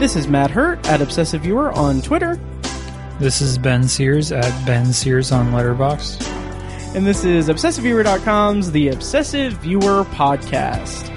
This is Matt Hurt at Obsessive Viewer on Twitter, This is Ben Sears at Ben Sears on Letterboxd. and this is ObsessiveViewer.com's The Obsessive Viewer Podcast.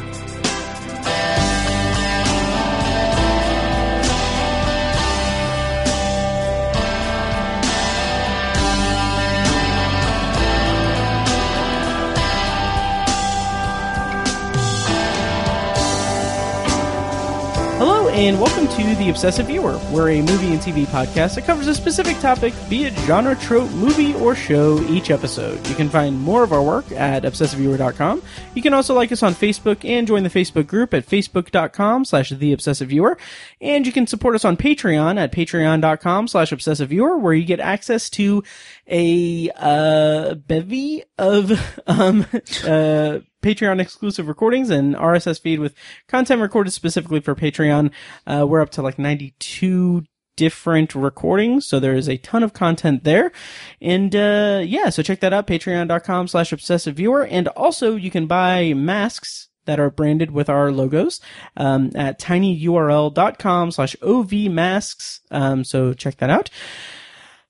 And welcome to The Obsessive Viewer. We're a movie and TV podcast that covers a specific topic, be it genre, trope, movie, or show, each episode. You can find more of our work at obsessiveviewer.com. You can also like us on Facebook and join the Facebook group at facebook.com slash The Obsessive Viewer. And you can support us on Patreon at patreon.com slash Obsessive Viewer, where you get access to a uh, bevy of um, uh, Patreon exclusive recordings and RSS feed with content recorded specifically for Patreon. Uh, we're up to like 92 different recordings. So there is a ton of content there. And, uh, yeah, so check that out. Patreon.com slash obsessive viewer. And also you can buy masks that are branded with our logos, um, at tinyurl.com slash ovmasks. Um, so check that out.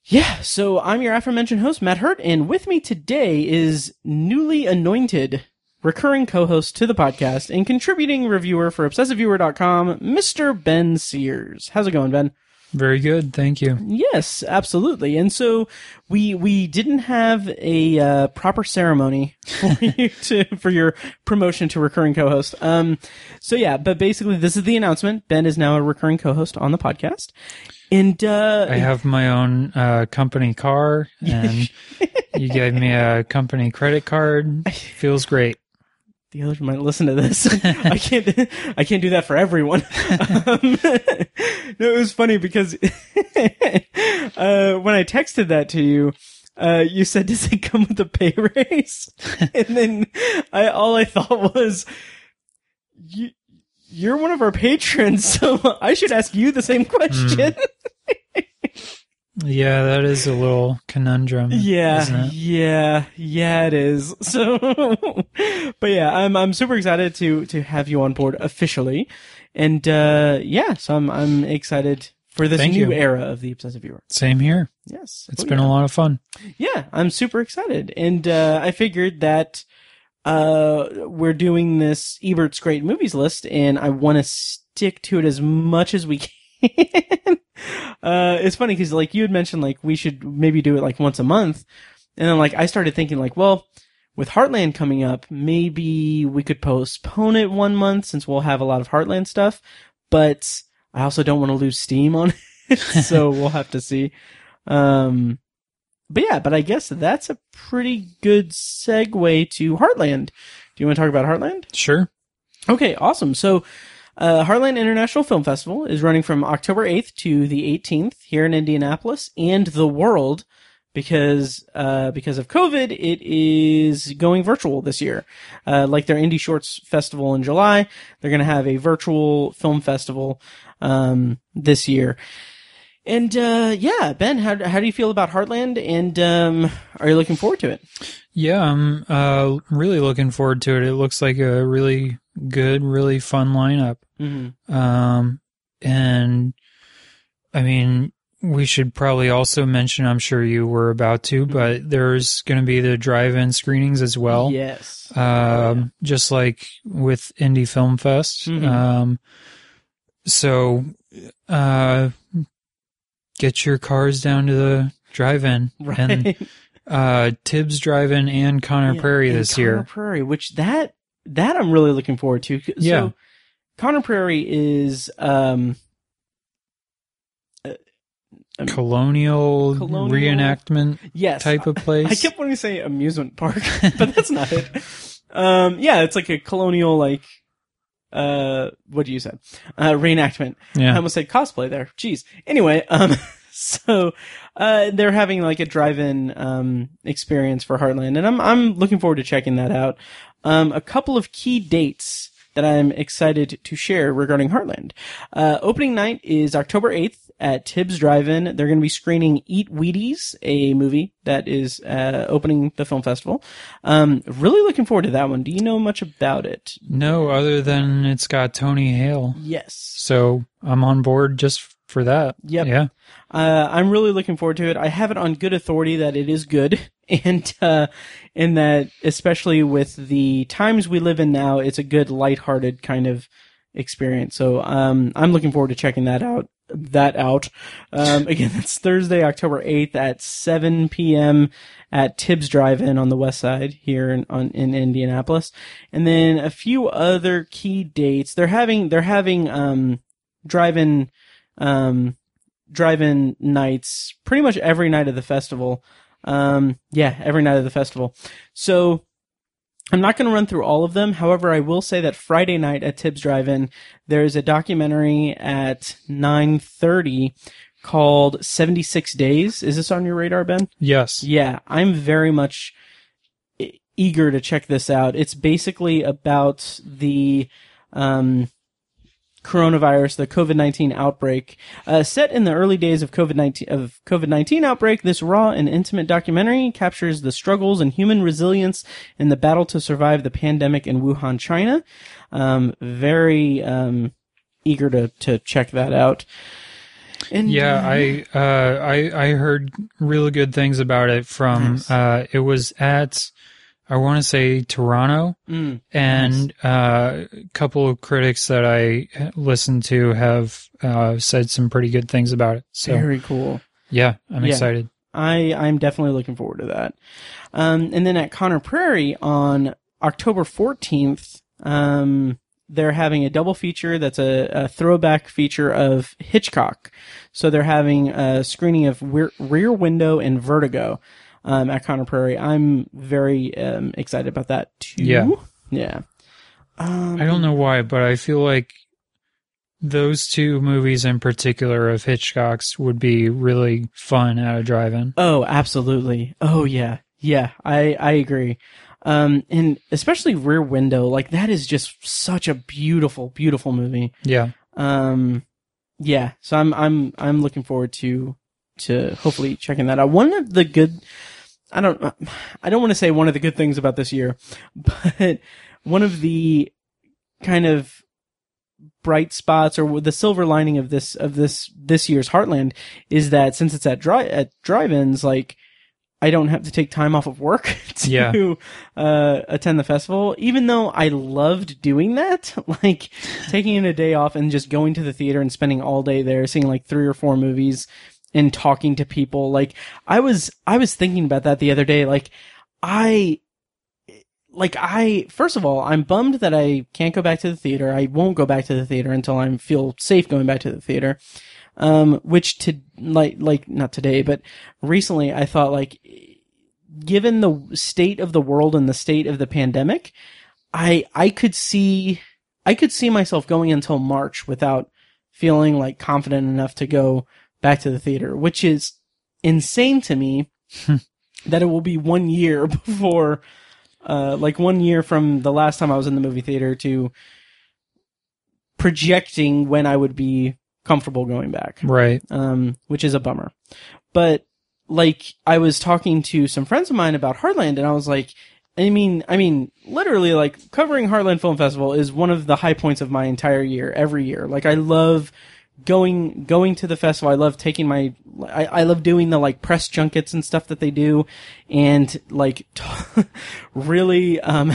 Yeah, so I'm your aforementioned host, Matt Hurt, and with me today is newly anointed recurring co-host to the podcast and contributing reviewer for obsessiveviewer.com, Mr. Ben Sears. How's it going, Ben? Very good, thank you. Yes, absolutely. And so we we didn't have a uh, proper ceremony for you to for your promotion to recurring co-host. Um so yeah, but basically this is the announcement. Ben is now a recurring co-host on the podcast. And uh I have my own uh, company car, and you gave me a company credit card. Feels great. The others might listen to this. I can't. I can't do that for everyone. Um, no, it was funny because uh, when I texted that to you, uh, you said, "Does it come with a pay raise?" and then I all I thought was, "You, you're one of our patrons, so I should ask you the same question." Yeah, that is a little conundrum. isn't Yeah, it? yeah, yeah, it is. So, but yeah, I'm I'm super excited to to have you on board officially, and uh yeah, so I'm I'm excited for this Thank new you. era of the obsessive viewer. Same here. Yes, It's Oh, been yeah. a lot of fun. yeah, I'm super excited, and uh I figured that uh we're doing this Ebert's great movies list, and I want to stick to it as much as we can. uh, it's funny because like you had mentioned, like we should maybe do it like once a month, and then like I started thinking like, well, with Heartland coming up, maybe we could postpone it one month since we'll have a lot of Heartland stuff, but I also don't want to lose steam on it, so we'll have to see. Um, but yeah, but I guess that's a pretty good segue to Heartland. Do you want to talk about Heartland? Sure. Okay, awesome. So, uh, Heartland International Film Festival is running from October 8th to the 18th here in Indianapolis and the world because, uh, because of COVID, it is going virtual this year. Uh, like their Indie Shorts Festival in July, they're going to have a virtual film festival, um, this year. And, uh, yeah, Ben, how, how do you feel about Heartland and, um, are you looking forward to it? Yeah, I'm uh, really looking forward to it. It looks like a really good, really fun lineup. Mm-hmm. Um, and I mean, we should probably also mention, I'm sure you were about to, but there's going to be the drive-in screenings as well. yes. Um, just like with Indie Film Fest. Mhm. Um, so, uh, get your cars down to the drive-in right. and, uh, Tibbs Drive-In and Conner Yeah, Prairie and this Conner year. Prairie, which that that I'm really looking forward to. So, Yeah. Conner Prairie is um, uh, um, Colonial, Colonial- reenactment yes type of place. I kept wanting to say amusement park, but that's not it. Um, yeah, it's like a colonial like uh, what do you say? Uh, reenactment. I yeah. almost said cosplay there. Jeez. Anyway, um, so uh, they're having like a drive-in um experience for Heartland, and I'm I'm looking forward to checking that out. Um, a couple of key dates that I'm excited to share regarding Heartland. Uh, opening night is October 8th at Tibbs Drive-In. They're going to be screening Eat Wheaties, a movie that is uh, opening the film festival. Um, really looking forward to that one. Do you know much about it? No, other than it's got Tony Hale. Yes. So I'm on board just for that. Yep. Yeah. Uh, I'm really looking forward to it. I have it on good authority that it is good, and uh, in that, especially with the times we live in now, it's a good, lighthearted kind of experience. So um, I'm looking forward to checking that out. That out. Um, again, that's Thursday, October 8th at 7 p.m. at Tibbs Drive-In on the west side here in, on, in Indianapolis. And then a few other key dates. They're having, they're having, um, drive-in, um, drive-in nights pretty much every night of the festival. Um, yeah, every night of the festival. So I'm not going to run through all of them. However, I will say that Friday night at Tibbs Drive-In, there is a documentary at 9:30 called 76 Days. Is this on your radar, Ben? Yes. Yeah, I'm very much eager to check this out. It's basically about the um, coronavirus, the COVID nineteen outbreak, uh, set in the early days of COVID nineteen of COVID nineteen outbreak. This raw and intimate documentary captures the struggles and human resilience in the battle to survive the pandemic in Wuhan, China. Um, very um, eager to to check that out. And Yeah, I uh, I I heard really good things about it from Nice. uh, it was at I want to say Toronto, Mm, and uh, a couple of critics that I listened to have uh, said some pretty good things about it. So very cool. yeah, I'm Yeah. excited. I I'm definitely looking forward to that. Um, and then at Conner Prairie on October 14th, um, they're having a double feature that's a, a throwback feature of Hitchcock. So they're having a screening of Rear Window and Vertigo um, at Conner Prairie. I'm very um, excited about that too. Yeah. Yeah. Um, I don't know why, but I feel like those two movies in particular of Hitchcock's would be really fun at a drive-in. Oh, absolutely. Oh yeah. Yeah, I I agree. Um and especially Rear Window, like that is just such a beautiful beautiful movie. Yeah. Um yeah, so I'm I'm I'm looking forward to to hopefully checking that out. One of the good I don't I don't want to say one of the good things about this year, but one of the kind of bright spots or the silver lining of this of this this year's Heartland is that since it's at dri at drive-ins like I don't have to take time off of work to Yeah. uh, attend the festival, even though I loved doing that, like taking in a day off and just going to the theater and spending all day there, seeing like three or four movies and talking to people. Like I was, I was thinking about that the other day. Like I, like I, first of all, I'm bummed that I can't go back to the theater. I won't go back to the theater until I feel safe going back to the theater. Um, which to like, like not today, but recently I thought like, given the state of the world and the state of the pandemic, I I could see I could see myself going until March without feeling like confident enough to go back to the theater, which is insane to me that it will be one year before uh like one year from the last time I was in the movie theater to projecting when I would be comfortable going back Right. um, which is a bummer. But like, I was talking to some friends of mine about Heartland, and I was like, I mean, I mean, literally, like covering Heartland Film Festival is one of the high points of my entire year, every year. Like, I love going going to the festival. I love taking my, I, I love doing the like press junkets and stuff that they do, and like really um,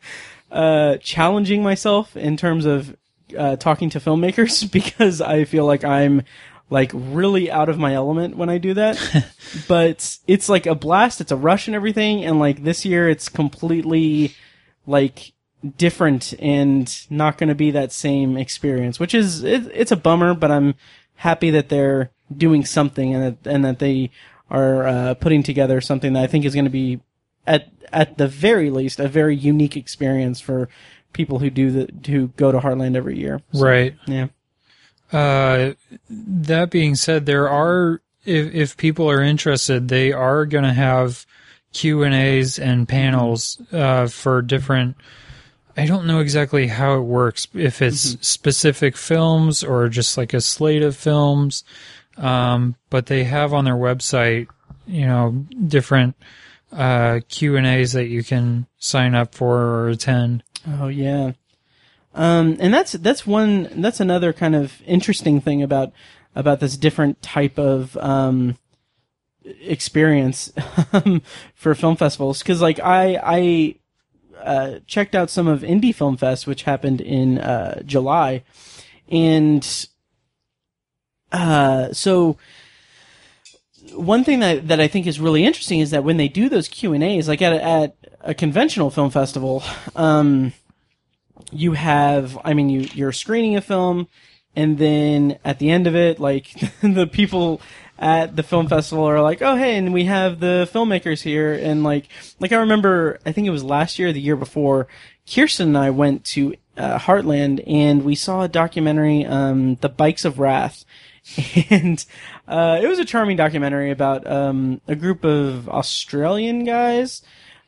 uh, challenging myself in terms of uh, talking to filmmakers because I feel like I'm like really out of my element when I do that. but it's like a blast. It's a rush and everything. And like this year, it's completely like different and not going to be that same experience, which is it, it's a bummer. But I'm happy that they're doing something and that and that they are uh, putting together something that I think is going to be at at the very least a very unique experience for people who do the who go to Heartland every year. So, Right. Yeah. Uh, that being said, there are if if people are interested, they are going to have Q and A's and panels uh, for different I don't know exactly how it works, if it's specific films or just like a slate of films. Um, but they have on their website, you know, different uh, Q and A's that you can sign up for or attend. Oh yeah. Um, and that's that's one that's another kind of interesting thing about about this different type of um, experience um, for film festivals because like I I uh, checked out some of Indie Film Fest which happened in uh, July. And uh, so one thing that, that I think is really interesting is that when they do those Q and A's, like at a, at a conventional film festival, um, you have, I mean, you you're screening a film, and then at the end of it, like the people at the film festival are like, "Oh, hey, and we have the filmmakers here," and like, like I remember, I think it was last year, or the year before, Kirsten and I went to uh, Heartland, and we saw a documentary, um, "The Bikes of Wrath." and uh, it was a charming documentary about um, a group of Australian guys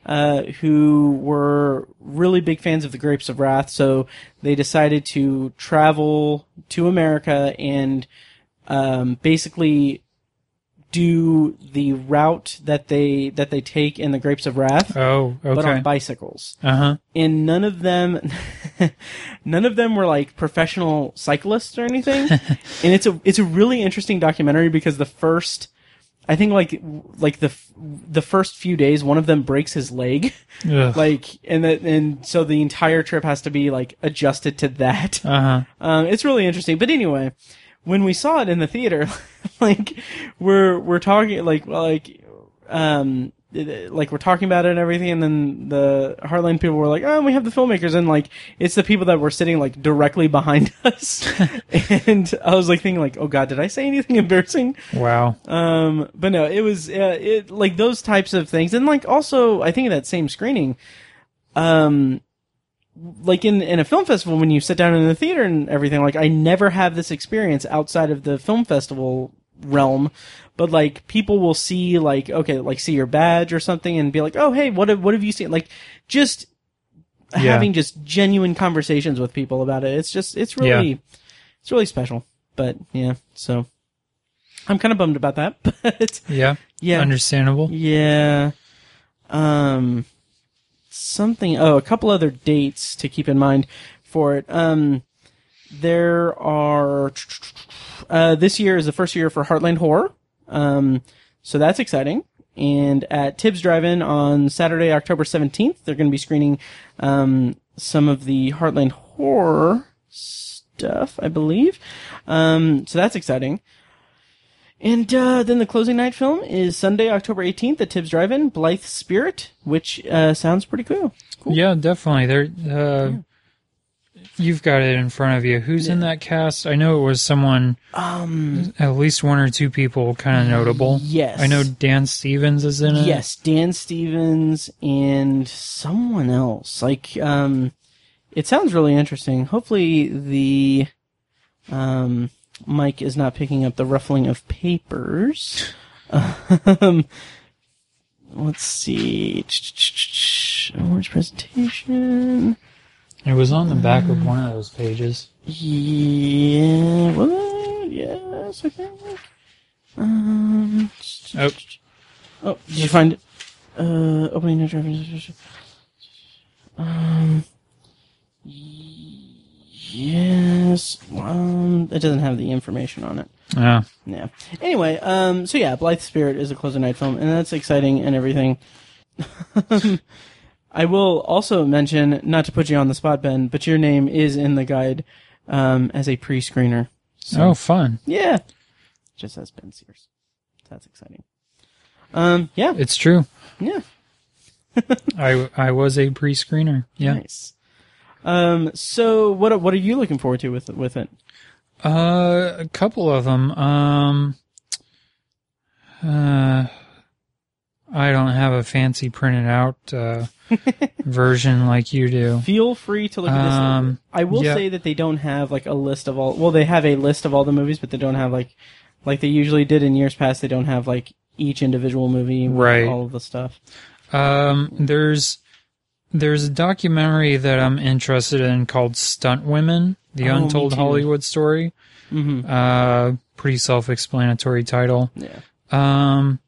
uh, who were really big fans of the Grapes of Wrath. So they decided to travel to America and um, basically do the route that they that they take in the Grapes of Wrath, Oh, okay. but on bicycles Uh huh. and none of them none of them were like professional cyclists or anything and it's a it's a really interesting documentary because the first i think like like the the first few days one of them breaks his leg like and that and so the entire trip has to be like adjusted to that Uh huh. um, it's really interesting. But anyway, when we saw it in the theater, like we're we're talking like like um like we're talking about it and everything, and then the Heartland people were like, "Oh, we have the filmmakers," and like it's the people that were sitting like directly behind us, and I was like thinking like, "Oh God, did I say anything embarrassing?" Wow. Um, but no, it was uh, it like those types of things, and like also I think in that same screening, um, like in in a film festival when you sit down in the theater and everything, like I never have this experience outside of the film festival realm, but like people will see like okay, like see your badge or something and be like, oh hey, what have, what have you seen? Like just Yeah. having just genuine conversations with people about it. It's just it's really it's really special. But yeah, so. I'm kind of bummed about that, but Yeah. yeah, Understandable. yeah. Um, something. Oh, a couple other dates to keep in mind for it. Um, there are. Uh, this year is the first year for Heartland Horror. Um, so that's exciting. And at Tibbs Drive-In on Saturday, October seventeenth, they're going to be screening um, some of the Heartland Horror stuff, I believe. Um, so that's exciting. And uh, then the closing night film is Sunday, October 18th at Tibbs Drive-In, Blithe Spirit, which uh, sounds pretty cool. Cool. Yeah, definitely. There, uh, you've got it in front of you. Who's in that cast? I know it was someone, Um, at least one or two people, kind of notable. yes. I know Dan Stevens is in it. yes, Dan Stevens and someone else. Like, um, it sounds really interesting. Hopefully the um, mic is not picking up the ruffling of papers. um, let's see. Orange presentation. It was on the back of one of those pages. Yeah, well, yes, I think. Um, Oh, oh, did you find it? Uh, opening no driver. Um, yes. Um, it doesn't have the information on it. yeah. Yeah. Anyway, um, so yeah, Blithe Spirit is a closing night film, and that's exciting and everything. I will also mention, not to put you on the spot, Ben, but your name is in the guide um, as a pre-screener. So, Oh, fun. yeah, just as Ben Sears. That's exciting. Um, yeah, It's true. yeah, I I was a pre-screener. Yeah. nice. Um, so what what are you looking forward to with with it? Uh, a couple of them. Um, uh, I don't have a fancy printed out uh, version like you do. Feel free to look at this. Um, I will yeah. say that they don't have like a list of all. Well, they have a list of all the movies, but they don't have like like they usually did in years past. They don't have like each individual movie, Right. All of the stuff. Um, there's there's a documentary that I'm interested in called Stunt Women: The Oh, Untold. Hollywood Story. hmm Uh, pretty self-explanatory title. Yeah. Um,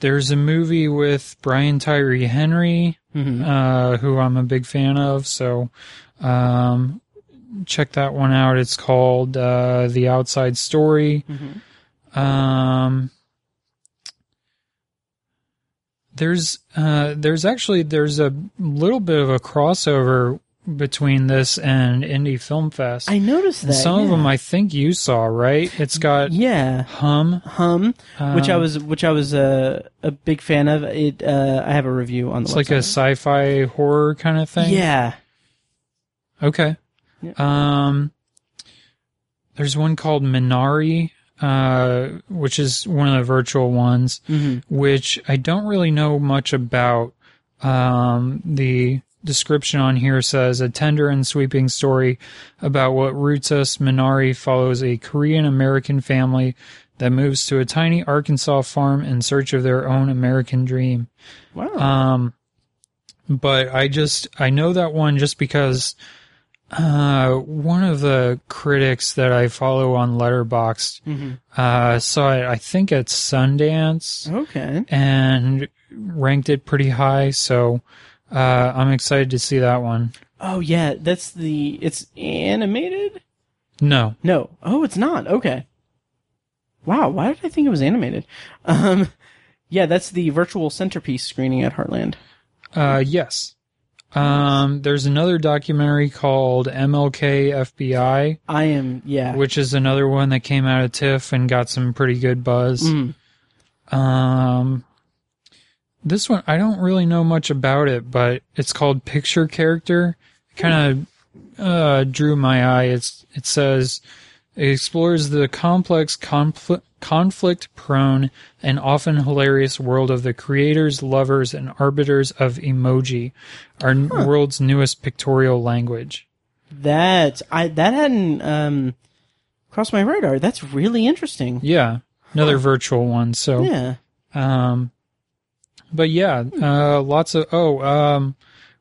there's a movie with Brian Tyree Henry, hmm uh, who I'm a big fan of. So, um, check that one out. It's called uh, The Outside Story. hmm Um, there's uh, there's actually there's a little bit of a crossover between this and Indie Film Fest. I noticed And that. some of them I think you saw, right? It's got Yeah. Hum, Hum, which I um, was, which I was uh, a big fan of. It, uh, I have a review on the It's like a sci-fi horror kind of thing. Yeah. Okay. Yeah. Um, there's one called Minari, uh, which is one of the virtual ones, hmm which I don't really know much about. Um, the description on here says a tender and sweeping story about what roots us. Minari follows a Korean American family that moves to a tiny Arkansas farm in search of their own American dream. Wow. Um, but I just I know that one just because uh, one of the critics that I follow on Letterboxd hmm uh, saw it. I think at Sundance Okay. and ranked it pretty high. So uh, I'm excited to see that one. Oh yeah, that's the. It's animated. No, No. Oh, it's not. Okay. Wow. Why did I think it was animated? Um. Yeah, that's the virtual centerpiece screening at Heartland. uh, yes. Um, there's another documentary called MLK FBI, I am. Yeah. which is another one that came out of TIFF and got some pretty good buzz. Mm. Um, this one I don't really know much about it, but it's called Picture Character. It kind of uh, drew my eye. It's it says it explores the complex, conflict, conflict-prone, and often hilarious world of the creators, lovers, and arbiters of emoji, our n- world's newest pictorial language. That I that hadn't um crossed my radar. That's really interesting. Yeah, another virtual one. So Yeah. Um, but yeah, uh, lots of, oh, um,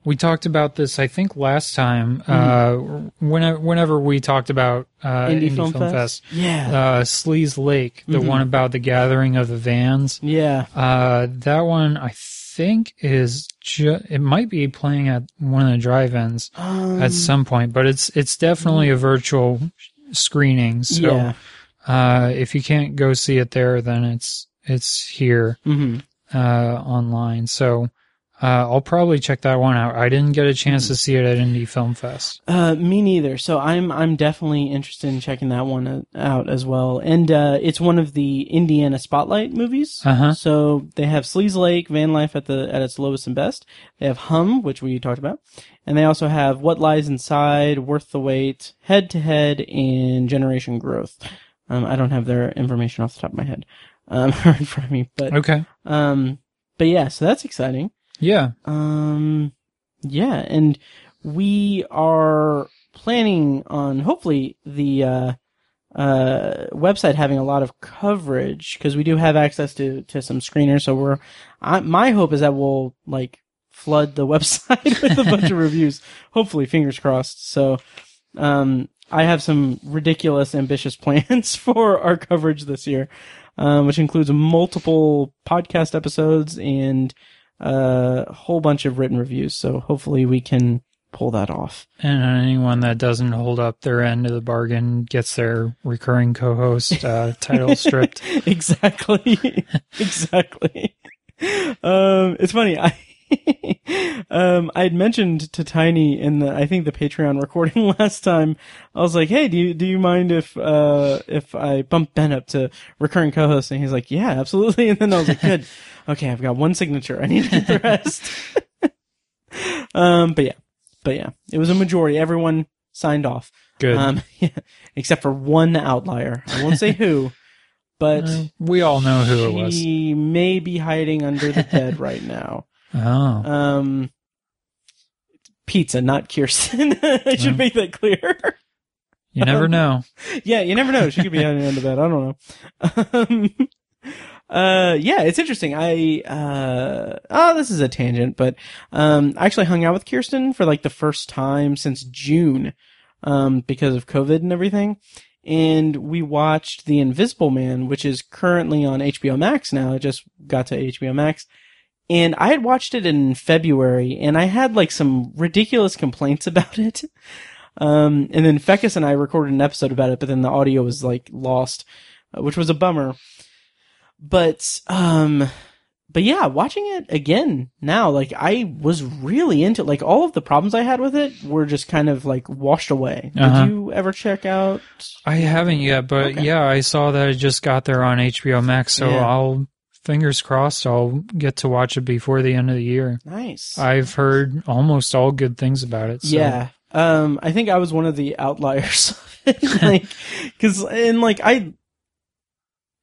we talked about this, I think last time, uh, whenever, whenever we talked about, uh, Indie, Film, Fest. Yeah. uh, Sleaze Lake, the Mhm. one about the gathering of the vans. yeah. Uh, that one I think is ju- it might be playing at one of the drive-ins Um, at some point, but it's, it's definitely a virtual screening. So, yeah. uh, if you can't go see it there, then it's, it's here hmm uh, online. So uh, I'll probably check that one out. I didn't get a chance to see it at Indie Film Fest. Uh, me neither. So I'm I'm definitely interested in checking that one out as well. And uh, it's one of the Indiana Spotlight movies. Uh-huh. So they have Sleaze Lake, Van Life at the at its lowest and best. They have Hum, which we talked about, and they also have What Lies Inside, Worth the Wait, Head to Head, and Generation Growth. Um, I don't have their information off the top of my head um, in front of me, but Okay. um, but yeah, so that's exciting. Yeah. Um, yeah, and we are planning on hopefully the uh, uh, website having a lot of coverage because we do have access to to some screeners. So we're, I, my hope is that we'll like flood the website with a bunch of reviews. Hopefully, fingers crossed. So, um, I have some ridiculous, ambitious plans for our coverage this year, um, which includes multiple podcast episodes and a whole bunch of written reviews. So hopefully we can pull that off. And anyone that doesn't hold up their end of the bargain gets their recurring co-host uh, title stripped. exactly. exactly. Um, it's funny. I, um, I had mentioned to Tiny in the, I think the Patreon recording last time, I was like, Hey, do you, do you mind if, uh, if I bump Ben up to recurring co-host? And he's like, yeah, absolutely. And then I was like, good. Okay. I've got one signature. I need to get the rest. um, but yeah, but yeah, it was a majority. Everyone signed off. Good. Um, yeah, except for one outlier. I won't say who, but Uh, we all know who it was. she may be hiding under the bed right now. Oh. Um, pizza, not Kirsten. I should Oh. make that clear. You never know. yeah, you never know. She could be hiding under the bed. I don't know. Um, uh, yeah, it's interesting. I, uh, oh, this is a tangent, but, um, I actually hung out with Kirsten for like the first time since June, um, because of COVID and everything. And we watched The Invisible Man, which is currently on HBO Max now. It just got to HBO Max. And I had watched it in February and I had like some ridiculous complaints about it. Um, and then Fecus and I recorded an episode about it, but then the audio was like lost, uh, which was a bummer. But, um, but yeah, watching it again now, like I was really into like all of the problems I had with it were just kind of like washed away. Uh-huh. Did you ever check out? I haven't yet, but Okay. yeah, I saw that it just got there on HBO Max, so Yeah. I'll fingers crossed I'll get to watch it before the end of the year. Nice. I've heard almost all good things about it. So. Yeah. Um, I think I was one of the outliers. like, cause, and like, I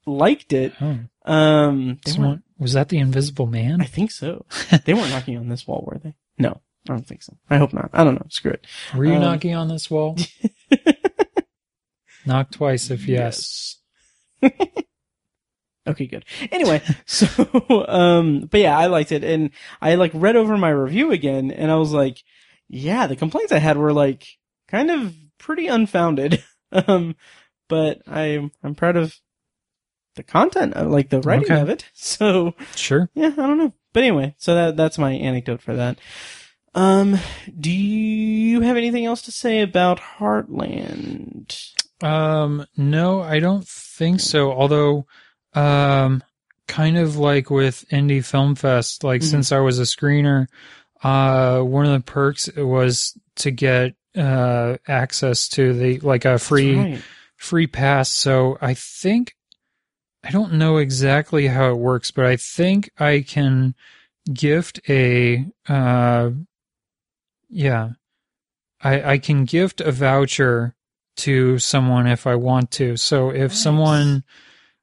liked it. Um, someone- was that the Invisible Man? I think so. they weren't knocking on this wall, were they? No, I don't think so. I hope not. I don't know. Screw it. Were you um, knocking on this wall? Knock twice if yes. Okay, good. Anyway, so, um, but yeah, I liked it and I like read over my review again and I was like, yeah, the complaints I had were like kind of pretty unfounded. um, but I, I'm proud of the content, of, like the writing Okay. of it. So Sure. yeah, I don't know. But anyway, so that, that's my anecdote for that. Um, do you have anything else to say about Heartland? Um, no, I don't think so. Although, um, kind of like with Indie Film Fest, like Mhm. since I was a screener, uh, one of the perks was to get uh access to the like a free right. free pass. So I think I don't know exactly how it works, but I think I can gift a uh yeah. I I can gift a voucher to someone if I want to. So if Nice. someone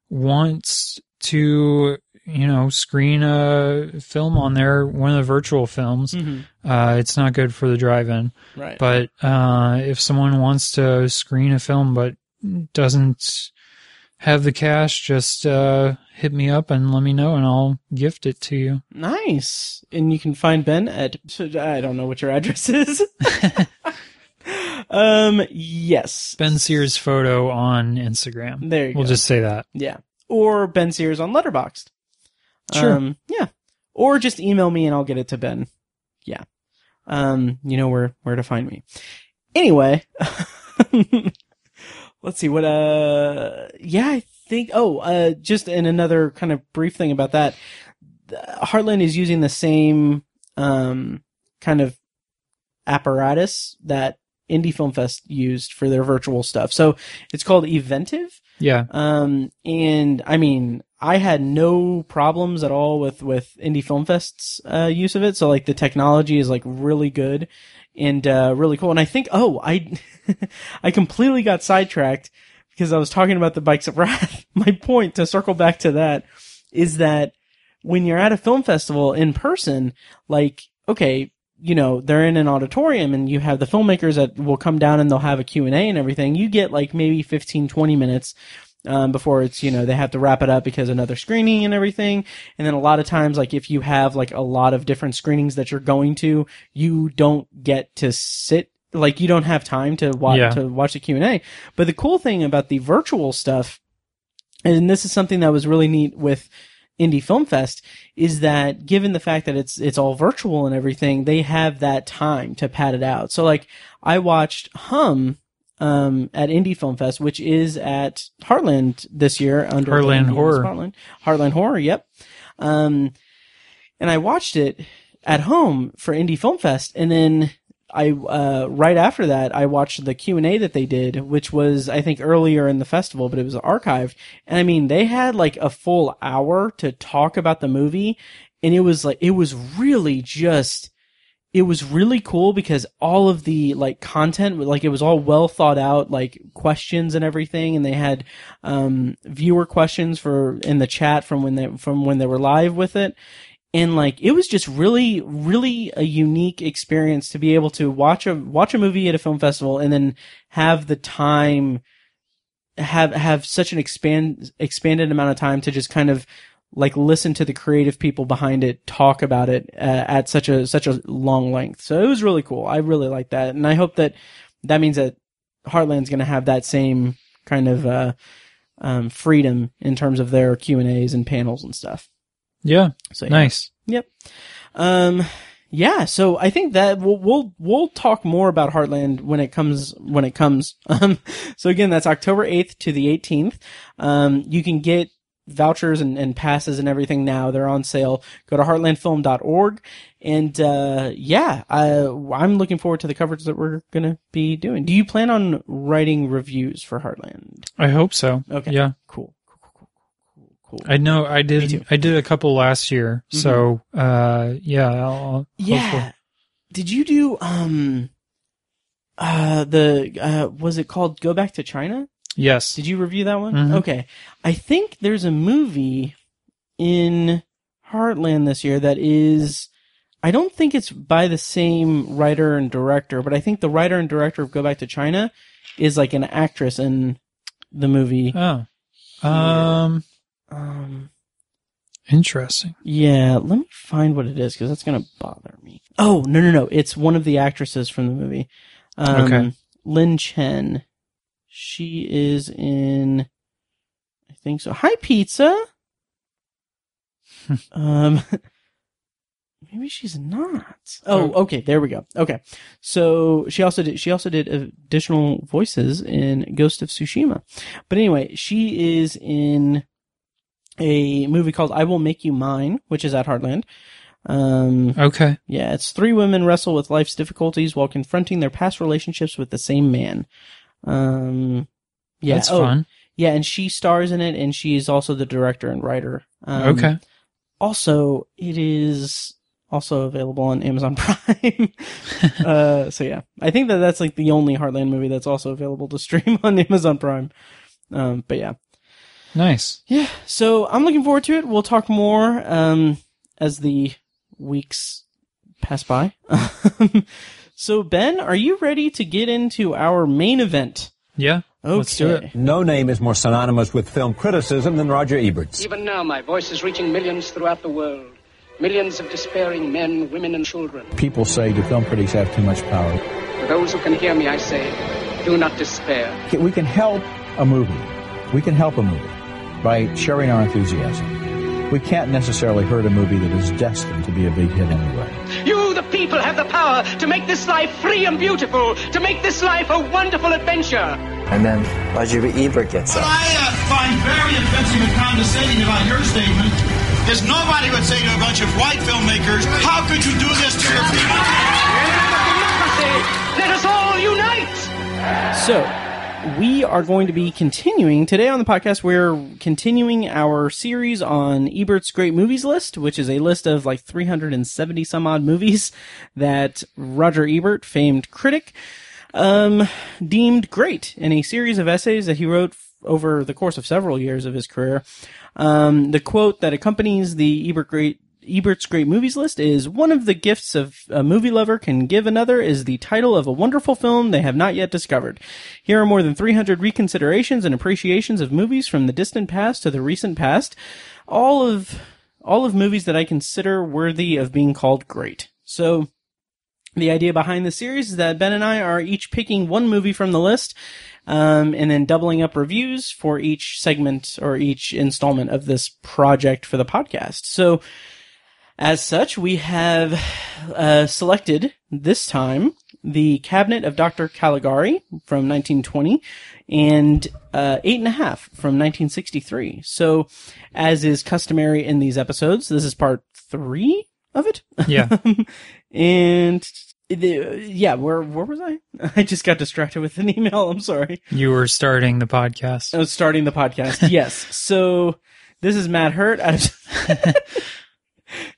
wants to, you know, screen a film on there, one of the virtual films, Mhm. uh, it's not good for the drive-in. Right. But uh, if someone wants to screen a film but doesn't have the cash, just uh, hit me up and let me know, and I'll gift it to you. Nice. And you can find Ben at I don't know what your address is. um yes. Ben Sears photo on Instagram. There you We'll go. just say that. yeah. Or Ben Sears on Letterboxd. Sure. Um yeah. Or just email me and I'll get it to Ben. Yeah. Um you know where where to find me. Anyway, let's see what uh yeah, I think oh, uh just in another kind of brief thing about that. Heartland is using the same um kind of apparatus that Indie Film Fest used for their virtual stuff. So it's called Eventive. Yeah. Um, and I mean, I had no problems at all with, with Indie Film Fest's, uh, use of it. So like the technology is like really good and, uh, really cool. And I think, oh, I, I completely got sidetracked because I was talking about the Bikes of Wrath. My point to circle back to that is that when you're at a film festival in person, like, okay, you know, they're in an auditorium and you have the filmmakers that will come down and they'll have a Q&A and everything. You get like maybe 15, 20 minutes um, before it's, you know, they have to wrap it up because another screening and everything. And then a lot of times, like if you have like a lot of different screenings that you're going to, you don't get to sit, like you don't have time to watch, Yeah. to watch the Q&A. But the cool thing about the virtual stuff, and this is something that was really neat with Indie Film Fest, is that given the fact that it's it's all virtual and everything, they have that time to pad it out. So like I watched Hum um at Indie Film Fest, which is at Heartland this year under Heartland Horror. Heartland, Heartland Horror, yep. Um and I watched it at home for Indie Film Fest and then I uh, right after that I watched the Q and A that they did, which was I think earlier in the festival, but it was archived. And I mean, they had like a full hour to talk about the movie, and it was like it was really just it was really cool because all of the like content like it was all well thought out like questions and everything. And they had um viewer questions for in the chat from when they from when they were live with it. And like it was just really really a unique experience to be able to watch a watch a movie at a film festival and then have the time have have such an expand expanded amount of time to just kind of like listen to the creative people behind it talk about it uh, at such a such a long length. So it was really cool. I really like that, and I hope that that means that Heartland's going to have that same kind of uh, um, freedom in terms of their Q and A's and panels and stuff. Yeah. So yeah. Nice. Yep. Um, yeah. So I think that we'll, we'll, we'll talk more about Heartland when it comes, when it comes. Um, so again, that's October 8th to the 18th. Um, you can get vouchers and, and passes and everything now. They're on sale. Go to heartlandfilm.org. And, uh, yeah, I, I'm looking forward to the coverage that we're going to be doing. Do you plan on writing reviews for Heartland? I hope so. Okay. Yeah. Cool. Cool, cool, cool, cool, cool. I know I did. I did a couple last year. So, uh, yeah. I'll, I'll Yeah. hopefully- Did you do um uh the uh was it called Go Back to China? Yes. Did you review that one? Mhm. Okay. I think there's a movie in Heartland this year that is I don't think it's by the same writer and director, but I think the writer and director of Go Back to China is like an actress in the movie. Oh. Um. Um Interesting. Yeah, let me find what it is because that's gonna bother me. Oh no no no! It's one of the actresses from the movie. Um, Okay. Lynn Chen. She is in. I think so. Hi, pizza. um, maybe she's not. Oh, okay. There we go. Okay, so she also did. She also did additional voices in Ghost of Tsushima. But anyway, she is in a movie called I Will Make You Mine, which is at Heartland. Um, Okay. yeah, it's three women wrestle with life's difficulties while confronting their past relationships with the same man. Um, yeah, That's oh, fun. Yeah, and she stars in it, and she is also the director and writer. Um, okay. Also, it is also available on Amazon Prime. uh, so yeah, I think that that's like the only Heartland movie that's also available to stream on Amazon Prime. Um, but yeah, Nice. yeah, so I'm looking forward to it. We'll talk more um, as the weeks pass by. So, Ben, are you ready to get into our main event? Yeah. Okay. Let's do it. No name is more synonymous with film criticism than Roger Ebert's. Even now, my voice is reaching millions throughout the world. Millions of despairing men, women, and children. People say, do film critics have too much power? To those who can hear me, I say, do not despair. We can help a movie. We can help a movie by sharing our enthusiasm. We can't necessarily hurt a movie that is destined to be a big hit anyway. You, the people, have the power to make this life free and beautiful, to make this life a wonderful adventure. And then Roger Ebert gets What up. I uh, find very offensive and condescending about your statement is nobody would say to a bunch of white filmmakers, how could you do this to your people? Democracy, let us all unite! So, we are going to be continuing today on the podcast. We're continuing our series on Ebert's Great Movies list, which is a list of like 370 some odd movies that Roger Ebert, famed critic, um, deemed great in a series of essays that he wrote f- over the course of several years of his career. Um, the quote that accompanies the Ebert Great Ebert's Great Movies list is one of the gifts of a movie lover can give another is the title of a wonderful film they have not yet discovered. Here are more than 300 reconsiderations and appreciations of movies from the distant past to the recent past, all of all of movies that I consider worthy of being called great. So, the idea behind the series is that Ben and I are each picking one movie from the list, um, and then doubling up reviews for each segment or each installment of this project for the podcast. So, as such, we have uh, selected this time the Cabinet of Dr. Caligari from 1920 and uh, Eight and a Half from 1963. So, as is customary in these episodes, this is part three of it. Yeah. and the, yeah, where where was I? I just got distracted with an email. I'm sorry. You were starting the podcast. I was starting the podcast. yes. So this is Matt Hurt.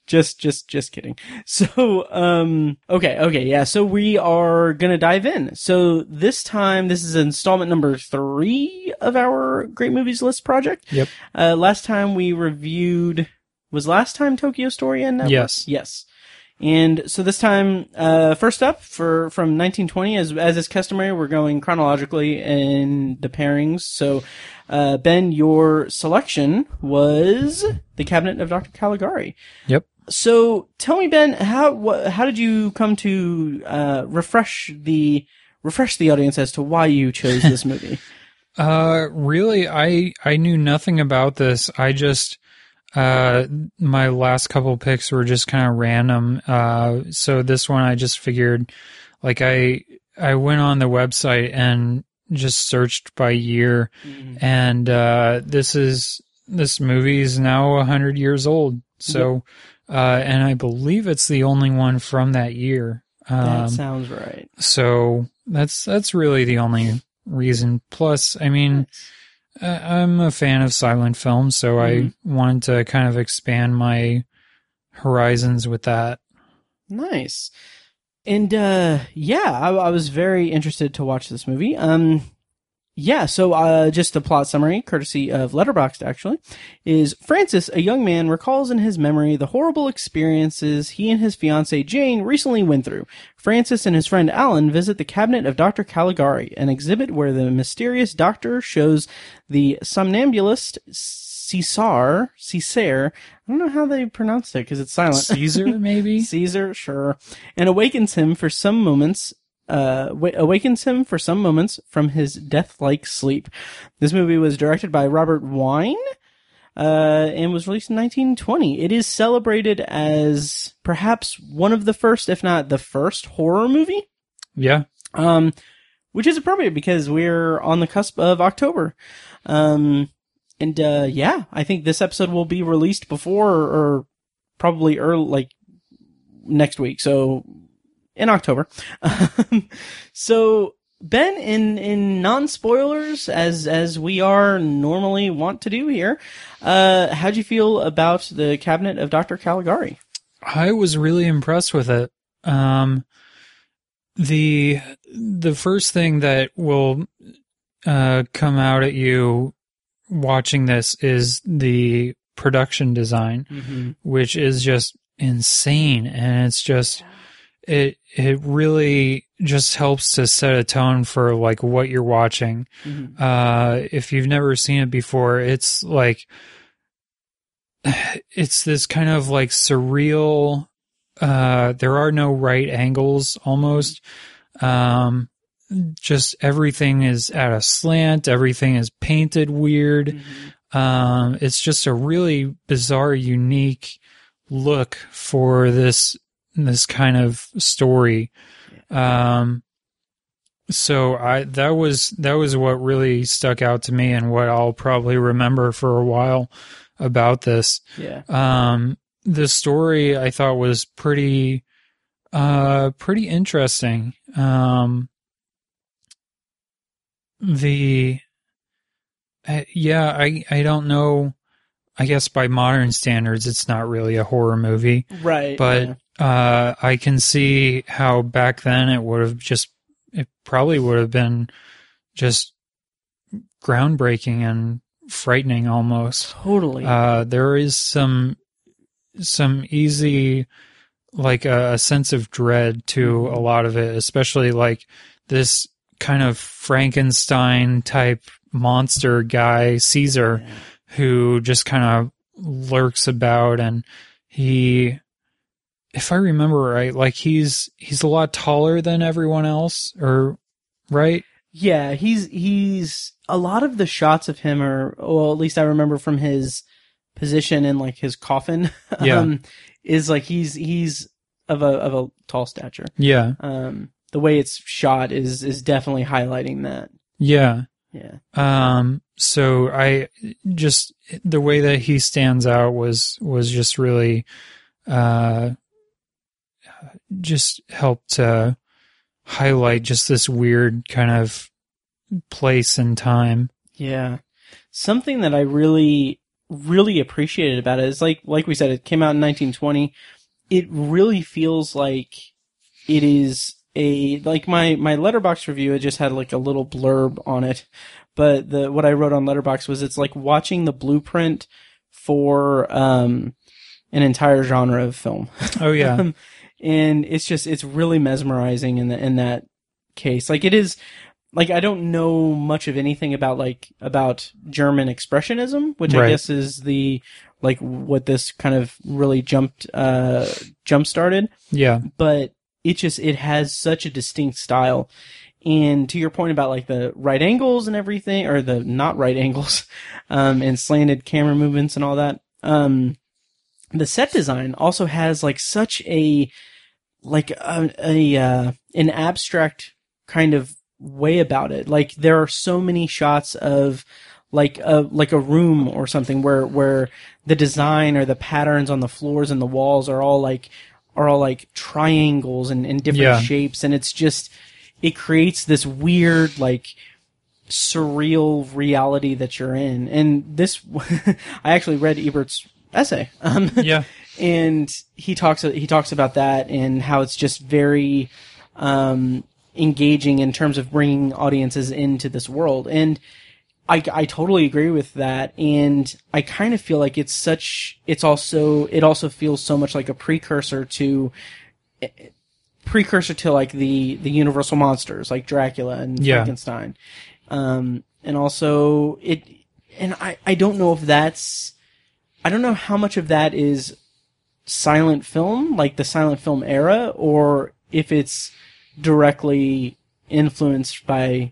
Just, just, just kidding. So, um, okay, okay, yeah. So we are gonna dive in. So this time, this is installment number three of our Great Movies List project. Yep. Uh, last time we reviewed was last time Tokyo Story and? Yes. Yes. And so this time, uh, first up for from 1920, as as is customary, we're going chronologically in the pairings. So, uh, Ben, your selection was the Cabinet of Dr. Caligari. Yep. So tell me, Ben, how wha how did you come to uh, refresh the refresh the audience as to why you chose this movie? Uh, really, I I knew nothing about this. I just uh my last couple picks were just kind of random. Uh, so this one I just figured, like I I went on the website and just searched by year, and uh, this is this movie is now a hundred years old. So, uh, and I believe it's the only one from that year. that Um, sounds right. so that's that's really the only reason. Plus, I mean, I- I'm a fan of silent films, so I wanted to kind of expand my horizons with that. Nice. And uh yeah, I, I was very interested to watch this movie. Um yeah, so uh just a plot summary, courtesy of Letterboxd actually, is Francis, a young man, recalls in his memory the horrible experiences he and his fiancee Jane recently went through. Francis and his friend Alan visit the cabinet of Dr. Caligari, an exhibit where the mysterious doctor shows the somnambulist Caesar, Caesar, I don't know how they pronounced it because it's silent. Caesar, maybe. Caesar, sure, and awakens him for some moments. Uh, wa- awakens him for some moments from his death-like sleep. This movie was directed by Robert Wiene, uh, and was released in 1920. It is celebrated as perhaps one of the first, if not the first, horror movie. yeah. Um, which is appropriate because we're on the cusp of October. Um, and, uh, yeah, I think this episode will be released before or probably early, like next week. So in October. So Ben, in, in non-spoilers, as, as we are normally want to do here, uh, how'd you feel about the cabinet of Dr. Caligari? I was really impressed with it. Um, the the first thing that will uh, come out at you watching this is the production design, which is just insane, and it's just it it really just helps to set a tone for like what you're watching. Uh, if you've never seen it before, it's like it's this kind of like surreal uh there are no right angles almost. Um just everything is at a slant. Everything is painted weird. Um it's just a really bizarre unique look for this this kind of story. Um so i that was that was what really stuck out to me and what I'll probably remember for a while about this. Yeah. um the story I thought was pretty uh pretty interesting. Um the uh, yeah I I don't know. I guess by modern standards it's not really a horror movie. Right. but uh I can see how back then it would have just it probably would have been just groundbreaking and frightening almost. Totally. uh, there is some some easy like a, a sense of dread to a lot of it, especially like this kind of Frankenstein type monster guy, Caesar, who just kind of lurks about and he if I remember right, like he's he's a lot taller than everyone else, or right? Yeah, he's he's a lot of the shots of him are well, at least I remember from his position in like his coffin. Yeah. um, is like he's he's of a of a tall stature. Yeah, Um, the way it's shot is is definitely highlighting that. yeah. Yeah, Um, so I just the way that he stands out was was just really, uh, just helped to highlight just this weird kind of place and time. yeah. Something that I really really appreciated about it is like like we said, it came out in 1920. It really feels like it is a like my my Letterboxd review it just had like a little blurb on it but the what i wrote on Letterboxd was it's like watching the blueprint for um an entire genre of film Oh yeah, Um, and it's just it's really mesmerizing in the in that case. Like it is like I don't know much of anything about like about German expressionism, which I guess is the like what this kind of really jumped uh jump started Yeah. but it just it has such a distinct style and to your point about like the right angles and everything or the not right angles um and slanted camera movements and all that um the set design also has like such a like a, a uh, an abstract kind of way about it. Like there are so many shots of like a like a room or something where where the design or the patterns on the floors and the walls are all like are all like triangles and, and different Yeah. shapes. And it's just it creates this weird like surreal reality that you're in. And this i actually read ebert's essay um Yeah. and he talks he talks about that and how it's just very um, engaging in terms of bringing audiences into this world and I, I totally agree with that and I kind of feel like it's such it's also it also feels so much like a precursor to precursor to like the the universal monsters like Dracula and Yeah. Frankenstein um and also it and I I don't know if that's I don't know how much of that is silent film, like the silent film era, or if it's directly influenced by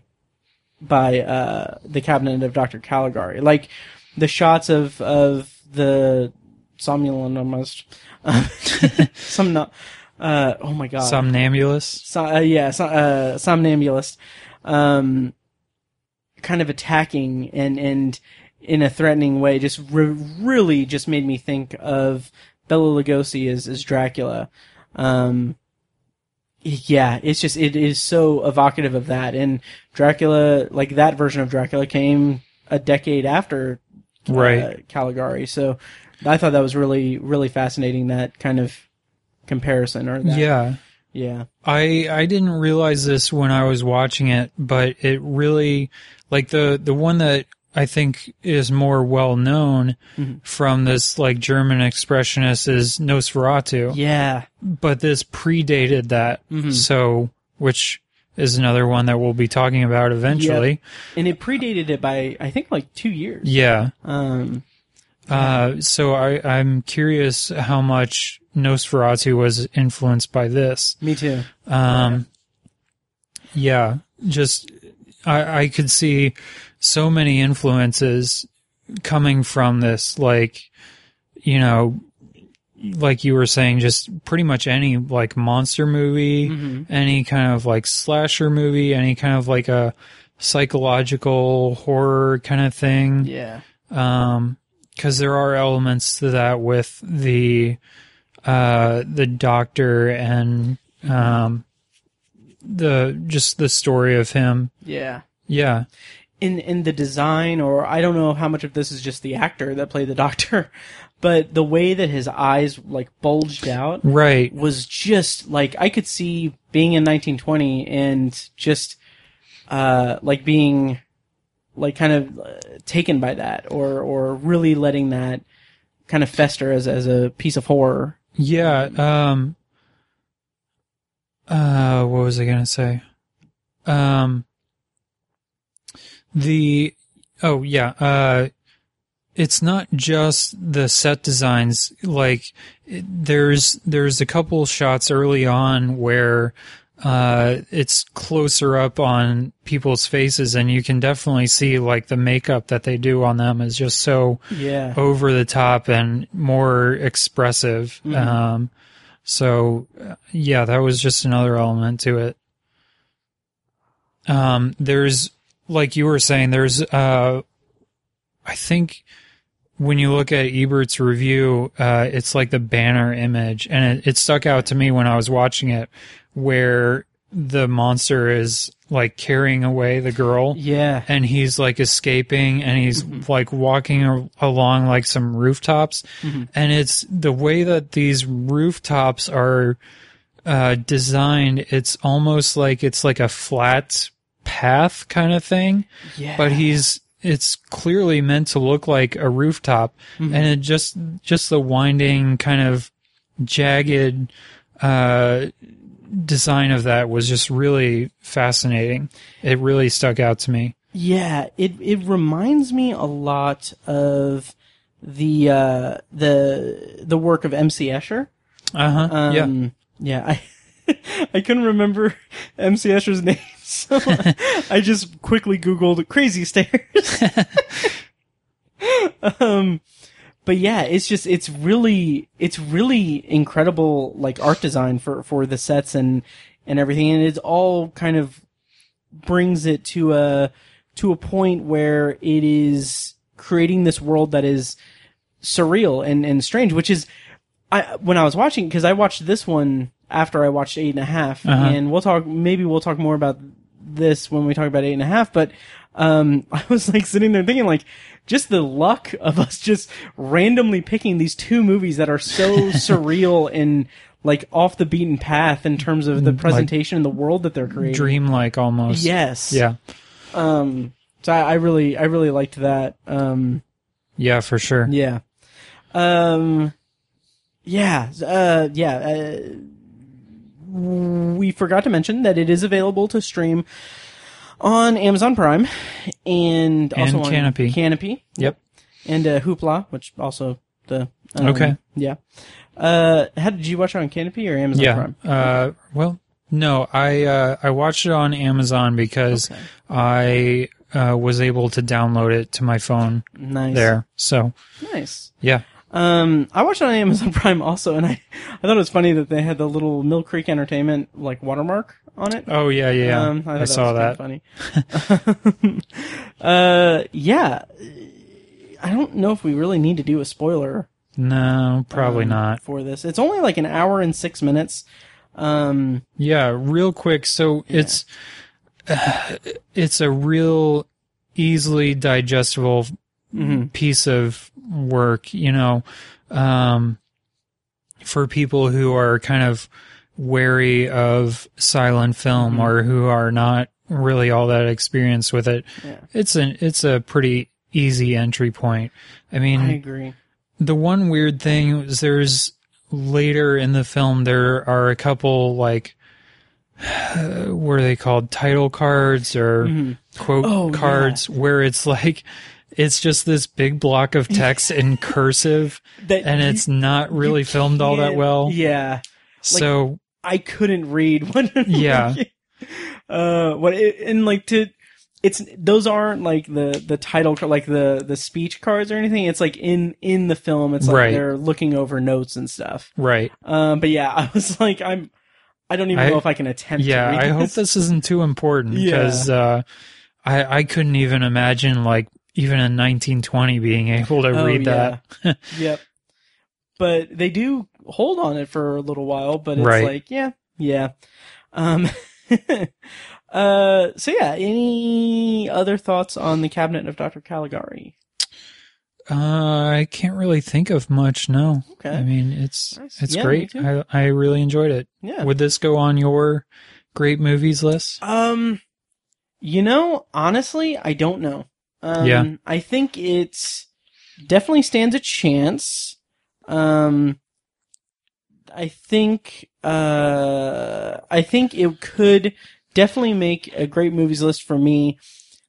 by uh, the cabinet of Dr. Caligari. Like the shots of of the somnambulist, some not. Uh, oh my god, Somnambulist. so, uh, yeah, so, uh, somnambulist, um, kind of attacking and and in a threatening way, just re- really just made me think of Bela Lugosi as as Dracula. Um, yeah, it's just it is so evocative of that, and Dracula, like that version of Dracula, came a decade after uh, Right. Caligari. So I thought that was really really fascinating that kind of comparison or that, Yeah. yeah. I I didn't realize this when I was watching it, but it really like the the one that I think is more well known Mm-hmm. from this like German expressionist is Nosferatu. Yeah. But this predated that. Mm-hmm. So which is another one that we'll be talking about eventually. And it predated it by I think like two years. Yeah. Um Uh, so I, I'm curious how much Nosferatu was influenced by this. me too. Um, yeah, just I, I could see so many influences coming from this, like you know, like you were saying, just pretty much any like monster movie, any kind of like slasher movie, any kind of like a psychological horror kind of thing. Yeah. um because there are elements to that with the uh the doctor and um the just the story of him. Yeah. yeah In in the design or I don't know how much of this is just the actor that played the doctor, but the way that his eyes like bulged out right was just like I could see being in 1920 and just uh like being like kind of uh, taken by that or or really letting that kind of fester as as a piece of horror. yeah um uh what was i gonna say um the oh yeah uh it's not just the set designs like it, there's there's a couple shots early on where uh it's closer up on people's faces and you can definitely see like the makeup that they do on them is just so Yeah. over the top and more expressive. Um so yeah that was just another element to it. Um there's like you were saying there's uh i think when you look at Ebert's review, uh, it's like the banner image, and it, it stuck out to me when I was watching it, where the monster is like carrying away the girl, Yeah. and he's like escaping, and he's like walking along like some rooftops, and it's the way that these rooftops are uh, designed. It's almost like it's like a flat path kind of thing Yeah. but he's it's clearly meant to look like a rooftop and it just just the winding kind of jagged uh, design of that was just really fascinating. It really stuck out to me. Yeah, it it reminds me a lot of the uh, the the work of MC Escher. Uh huh. yeah. Um, yeah, I I couldn't remember MC Escher's name, so I just quickly Googled crazy stairs. um, but yeah, it's just it's really it's really incredible like art design for for the sets and and everything, and it's all kind of brings it to a to a point where it is creating this world that is surreal and and strange, which is I when I was watching because I watched this one after I watched eight and a half, Uh-huh. and we'll talk maybe we'll talk more about this when we talk about eight and a half. But um, I was like sitting there thinking like just the luck of us just randomly picking these two movies that are so surreal and like off the beaten path in terms of the presentation and the world that they're creating. Dreamlike almost. Yes. Yeah. Um. So I, I really, I really liked that. Um. Yeah, for sure. Yeah. Um. Yeah. Uh. Yeah. Uh, we forgot to mention that it is available to stream on Amazon Prime and also And on Kanopy. Kanopy. Yep. And uh, Hoopla, which also the um, Okay. Yeah. Uh, how did you watch it on Kanopy or Amazon Yeah. Prime? Uh, well, no, I uh, I watched it on Amazon because Okay. I uh, was able to download it to my phone Nice. there. So Nice. yeah, Um, I watched it on Amazon Prime also, and I, I thought it was funny that they had the little Mill Creek Entertainment like watermark on it. oh yeah, yeah, Um, I, thought saw was that. Funny. uh, yeah. I don't know if we really need to do a spoiler No, probably um, not. for this. It's only like an hour and six minutes. Um, Yeah, real quick. So it's it's a real easily digestible Mm-hmm. piece of work, you know, um, for people who are kind of wary of silent film Mm-hmm. or who are not really all that experienced with it. Yeah. It's an it's a pretty easy entry point. I mean, I agree. the one weird thing is there's later in the film there are a couple like what are they called title cards or quote Oh, yeah. cards where it's like it's just this big block of text in cursive That and you- it's not really filmed all that well Yeah. so I couldn't read when Yeah. uh what it, and like to it's those aren't like the the title like the the speech cards or anything it's like in in the film it's like Right. they're looking over notes and stuff right um but yeah I was like I'm I don't even I- know if I can attempt yeah to read i hope this. this isn't too important because uh i i couldn't even imagine like even in 1920 being able to Oh, read that yep but they do hold on it for a little while but it's Right. like yeah yeah um uh so yeah any other thoughts on the cabinet of dr caligari Uh, I can't really think of much. No. Okay. I mean, it's Nice. it's Yeah, great. I I really enjoyed it. yeah Would this go on your great movies list? um you know honestly i don't know um Yeah. i think it definitely stands a chance um i think uh i think it could definitely make a great movies list for me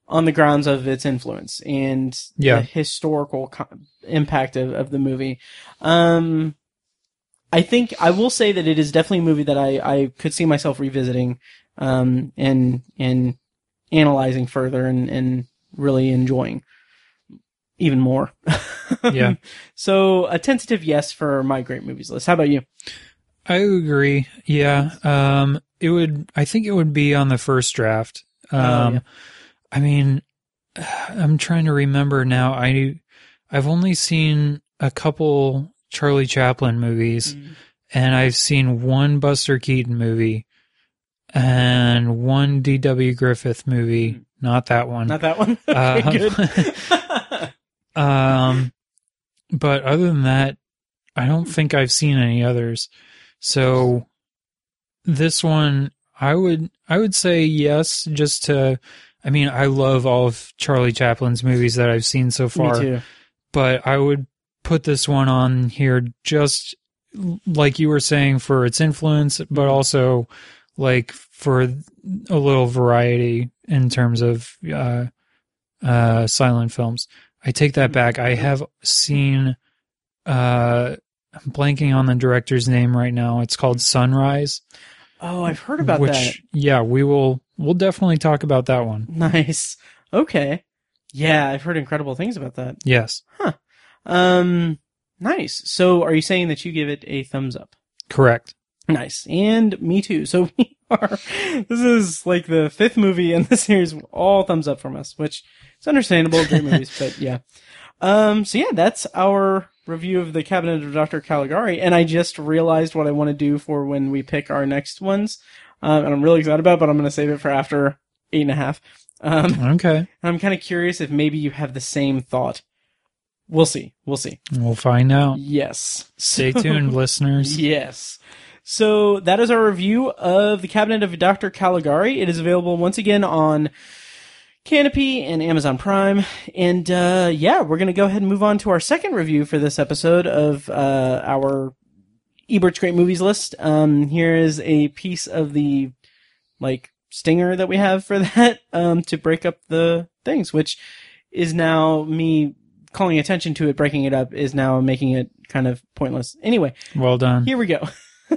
on the grounds of its influence and Yeah. the historical co- impact of, of the movie um I think I will say that it is definitely a movie that I, I could see myself revisiting, um, and and analyzing further and, and really enjoying even more. Yeah. So a tentative yes for my great movies list. How about you? I agree. Yeah. Um, it would. I think it would be on the first draft. Um, Oh, yeah. I mean, I'm trying to remember now. I I've only seen a couple Charlie Chaplin movies, Mm. and I've seen one Buster Keaton movie, and one D.W. Griffith movie. Not that one. Not that one. Um, Okay, good. Um, but other than that, I don't think I've seen any others. So this one, I would, I would say yes, just to, I mean, I love all of Charlie Chaplin's movies that I've seen so far, too. but I would put this one on here just like you were saying, for its influence, but also like for a little variety in terms of uh, uh, silent films. I take that back. I have seen. Uh, I'm blanking on the director's name right now. It's called Sunrise. Oh, I've heard about which, that. yeah, we will. We'll definitely talk about that one. Nice. Okay. Yeah, I've heard incredible things about that. Yes, Huh. Um, nice. So, are you saying that you give it a thumbs up? correct. Nice. And me too. So we are, this is like the fifth movie in the series, all thumbs up from us, which is understandable, great movies, but yeah. Um, so yeah, that's our review of the Cabinet of Dr. Caligari, and I just realized what I want to do for when we pick our next ones, um, and I'm really excited about, it, but I'm going to save it for after eight and a half. Um, Okay, and I'm kind of curious if maybe you have the same thought. We'll see. We'll see. we'll find out. Yes. Stay tuned, listeners. Yes. So that is our review of the Cabinet of Dr. Caligari. It is available once again on Kanopy and Amazon Prime. And uh, yeah, we're going to go ahead and move on to our second review for this episode of uh, our Ebert's Great Movies list. Um, here is a piece of the like stinger that we have for that um, to break up the things, which is now me calling attention to it, breaking it up, is now making it kind of pointless. Anyway, Well done. here we go.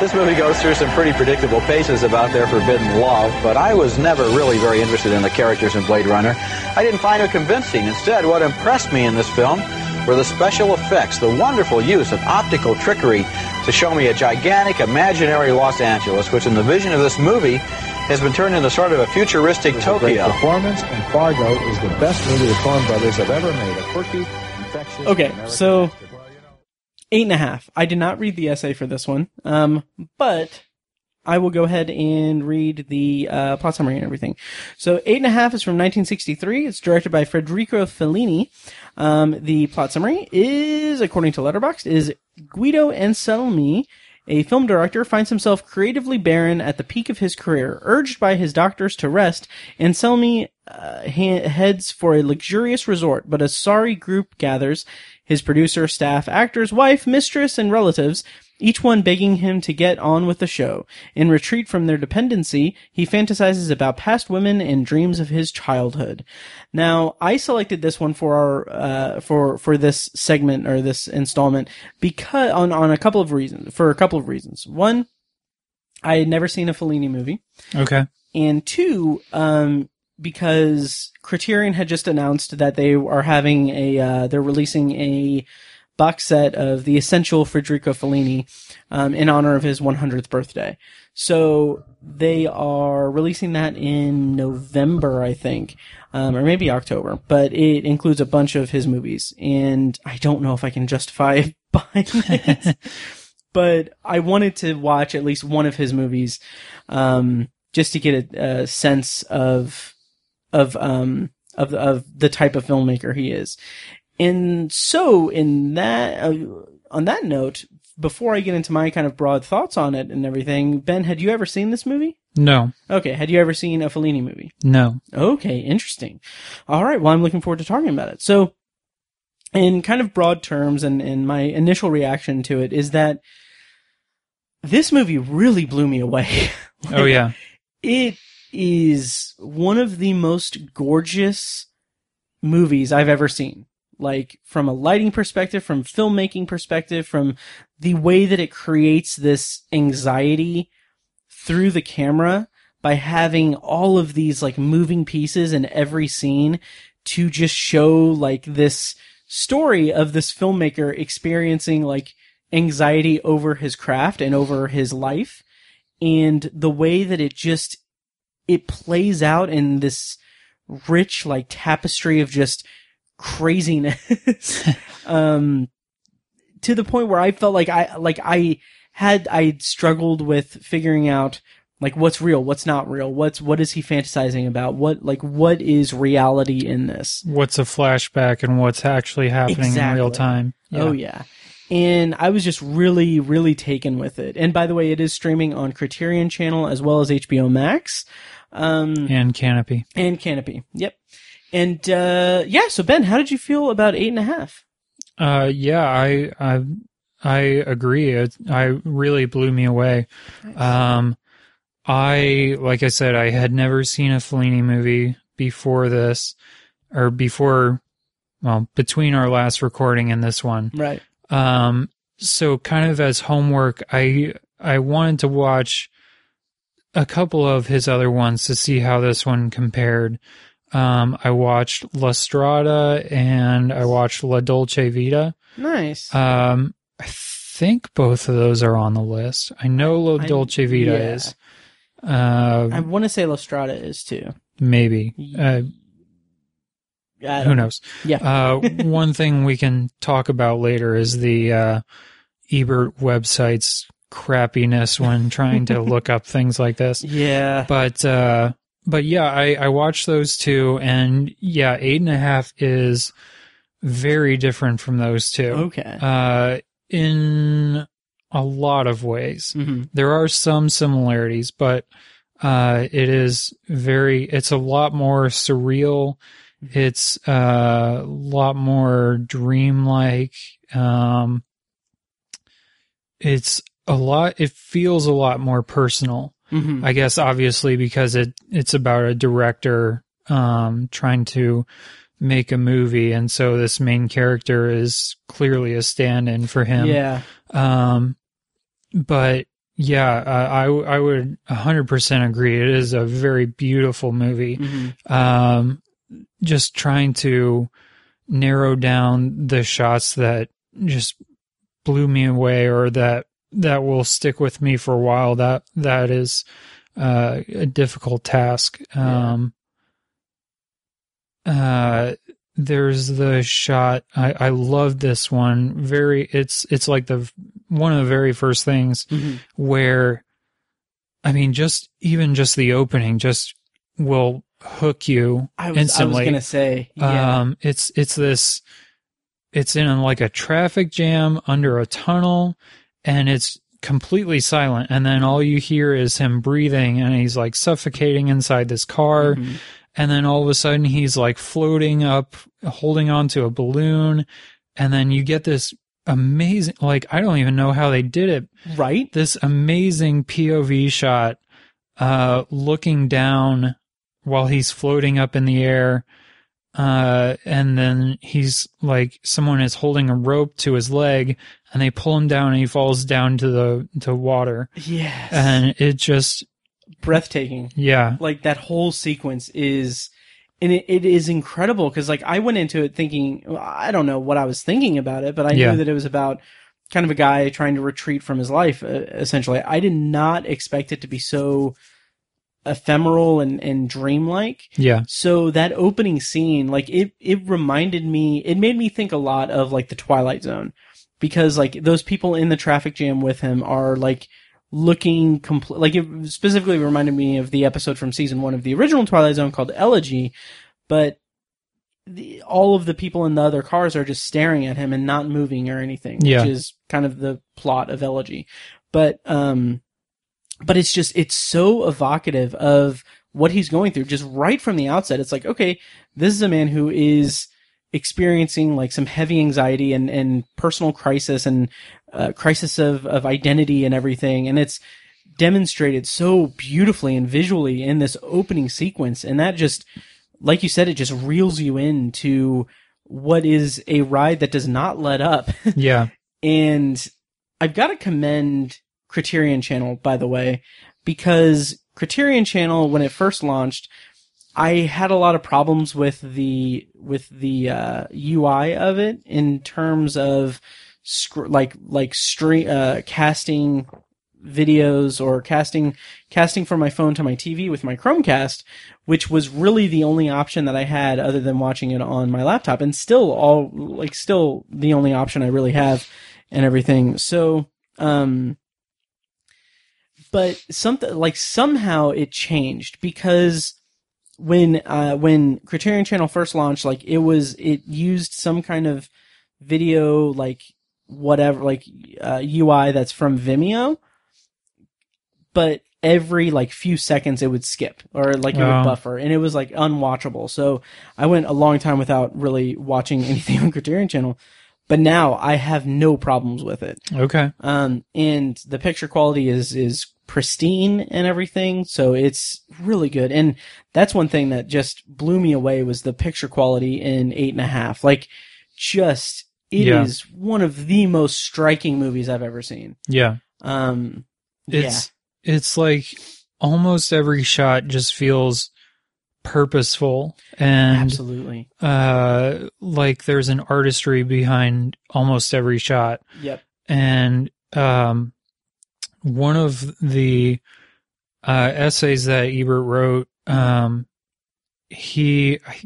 This movie goes through some pretty predictable paces about their forbidden love, but I was never really very interested in the characters in Blade Runner. I didn't find her convincing. Instead, what impressed me in this film were the special effects, the wonderful use of optical trickery to show me a gigantic imaginary Los Angeles, which in the vision of this movie has been turned into sort of a futuristic Great Tokyo. performance, and Fargo is the best movie the Coen brothers have ever made. A quirky, infectious, Okay, American so- bastard. Eight and a half. I did not read the essay for this one, um, but I will go ahead and read the uh, plot summary and everything. So, Eight and a Half is from 1963. It's directed by Federico Fellini. Um, the plot summary is, according to Letterboxd, is Guido Anselmi, a film director, finds himself creatively barren at the peak of his career. Urged by his doctors to rest, Anselmi uh, he- heads for a luxurious resort, but a sorry group gathers his producer, staff, actors, wife, mistress, and relatives, each one begging him to get on with the show. In retreat from their dependency, he fantasizes about past women and dreams of his childhood. Now, I selected this one for our uh, for for this segment or this installment because on on a couple of reasons. For a couple of reasons. One, I had never seen a Fellini movie Okay. and two, um, because Criterion had just announced that they are having a, uh, they're releasing a box set of the essential Federico Fellini, um, in honor of his 100th birthday. So they are releasing that in November, I think, um, or maybe October, but it includes a bunch of his movies, and I don't know if I can justify buying it. but I wanted to watch at least one of his movies, um, just to get a, a sense of of um of of the type of filmmaker he is. And so, in that uh, on that note, before I get into my kind of broad thoughts on it and everything, Ben, had you ever seen this movie? No. Okay, had you ever seen a Fellini movie? No. Okay, interesting. All right, well, I'm looking forward to talking about it. So, in kind of broad terms, and, and my initial reaction to it is that this movie really blew me away. Oh yeah. it is one of the most gorgeous movies I've ever seen. Like from a lighting perspective, from filmmaking perspective, from the way that it creates this anxiety through the camera by having all of these like moving pieces in every scene to just show like this story of this filmmaker experiencing like anxiety over his craft and over his life. And the way that it just it plays out in this rich like tapestry of just craziness um to the point where I felt like I like I had I struggled with figuring out like what's real, what's not real, what's what is he fantasizing about, what like what is reality in this. What's a flashback and what's actually happening in real Exactly. time? Oh yeah. And I was just really, really taken with it. And by the way, it is streaming on Criterion Channel as well as HBO Max. Um, And Kanopy. and Kanopy. Yep. And uh, yeah, so Ben, how did you feel about eight and a half? Uh, yeah, I, I, I agree. It, I really blew me away. Um, I, like I said, I had never seen a Fellini movie before this, or before, well, between our last recording and this one. Right. Um, so kind of as homework, I, I wanted to watch a couple of his other ones to see how this one compared. Um, I watched La Strada and I watched La Dolce Vita. Nice. Um, I think both of those are on the list. I know La I- Dolce Vita yeah. is. Uh, I want to say La Strada is too. maybe. Uh, who knows? Yeah. Uh, one thing we can talk about later is the uh, Ebert website's crappiness when trying to look up things like this. Yeah. But uh, but yeah, I, I watched those two, and yeah, eight and a half is very different from those two. Okay. Uh, in a lot of ways, hmm there are some similarities, but uh, it is very. It's a lot more surreal. It's uh, a lot more dreamlike. Um, it's a lot. It feels a lot more personal. Hmm I guess obviously because it it's about a director um trying to make a movie and so this main character is clearly a stand-in for him. Yeah. Um but yeah, uh, I I would 100% agree it is a very beautiful movie. hmm Um just trying to narrow down the shots that just blew me away or that that will stick with me for a while. That that is uh, a difficult task. Um uh there's the shot. I i love this one. Very it's it's like the one of the very first things hmm where I mean just even just the opening just will hook you I was, I was gonna say. Yeah. Um, it's it's this, it's in like a traffic jam under a tunnel, and it's completely silent. And then all you hear is him breathing, and he's like suffocating inside this car. Mhm. And then all of a sudden he's like floating up, holding on to a balloon, and then you get this amazing, like I don't even know how they did it, Right. this amazing POV shot, uh, looking down while he's floating up in the air. Uh, and then he's like, someone is holding a rope to his leg and they pull him down and he falls down to the, to water. Yes. And it just, breathtaking. yeah, Like that whole sequence is, and it, it is incredible because like I went into it thinking I don't know what I was thinking about it, but I Yeah. knew that it was about kind of a guy trying to retreat from his life. Uh, essentially, I did not expect it to be so ephemeral and and dreamlike. yeah, So that opening scene, like it, it reminded me, it made me think a lot of like the Twilight Zone because like those people in the traffic jam with him are like looking complete, like it specifically reminded me of the episode from season one of the original Twilight Zone called Elegy, but the, all of the people in the other cars are just staring at him and not moving or anything, Yeah. which is kind of the plot of Elegy. But, um, but it's just it's so evocative of what he's going through just right from the outset. It's like okay this is a man who is experiencing like some heavy anxiety and and personal crisis and uh, crisis of of identity and everything. And it's demonstrated so beautifully and visually in this opening sequence. And that just like you said it just reels you into what is a ride that does not let up. Yeah, and I've got to commend Criterion Channel, by the way, because Criterion Channel, when it first launched, I had a lot of problems with the with the uh, UI of it in terms of sc- like like stream uh, casting videos or casting casting from my phone to my TV with my Chromecast, which was really the only option that I had other than watching it on my laptop, and still all like still the only option I really have, and everything. So, um, but something like somehow it changed because when uh when Criterion Channel first launched, like it was it used some kind of video like whatever like uh, UI that's from Vimeo, but every like few seconds it would skip or like it Oh. would buffer and it was like unwatchable. So I went a long time without really watching anything on Criterion Channel. But now I have no problems with it. Okay. Um, and the picture quality is, is pristine and everything. So it's really good. And that's one thing that just blew me away was the picture quality in eight and a half. Like just, it is Yeah. one of the most striking movies I've ever seen. Yeah. Um, It's it's like almost every shot just feels purposeful and absolutely. uh like there's an artistry behind almost every shot. Yep. and um, one of the uh, essays that Ebert wrote, um, he, I,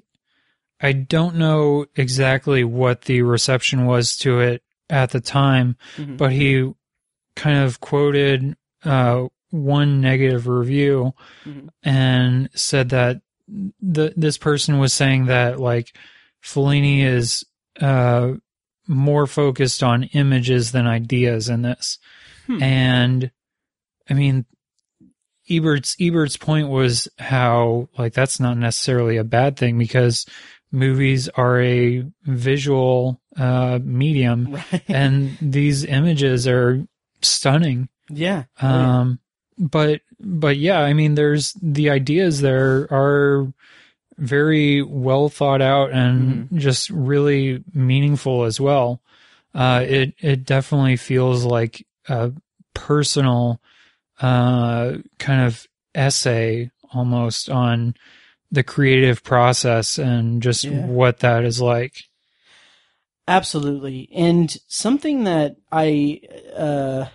I don't know exactly what the reception was to it at the time, Mhm. but he kind of quoted uh, one negative review Mhm. and said that the this person was saying that like Fellini is uh, more focused on images than ideas in this. Hmm. And I mean Ebert's Ebert's point was how like that's not necessarily a bad thing because movies are a visual uh medium Right. and these images are stunning. yeah. Yeah. Um but but yeah, I mean there's the ideas there are very well thought out and just really meaningful as well. Uh it it definitely feels like a personal uh kind of essay almost on the creative process and just Yeah. what that is like. Absolutely. And something that I uh,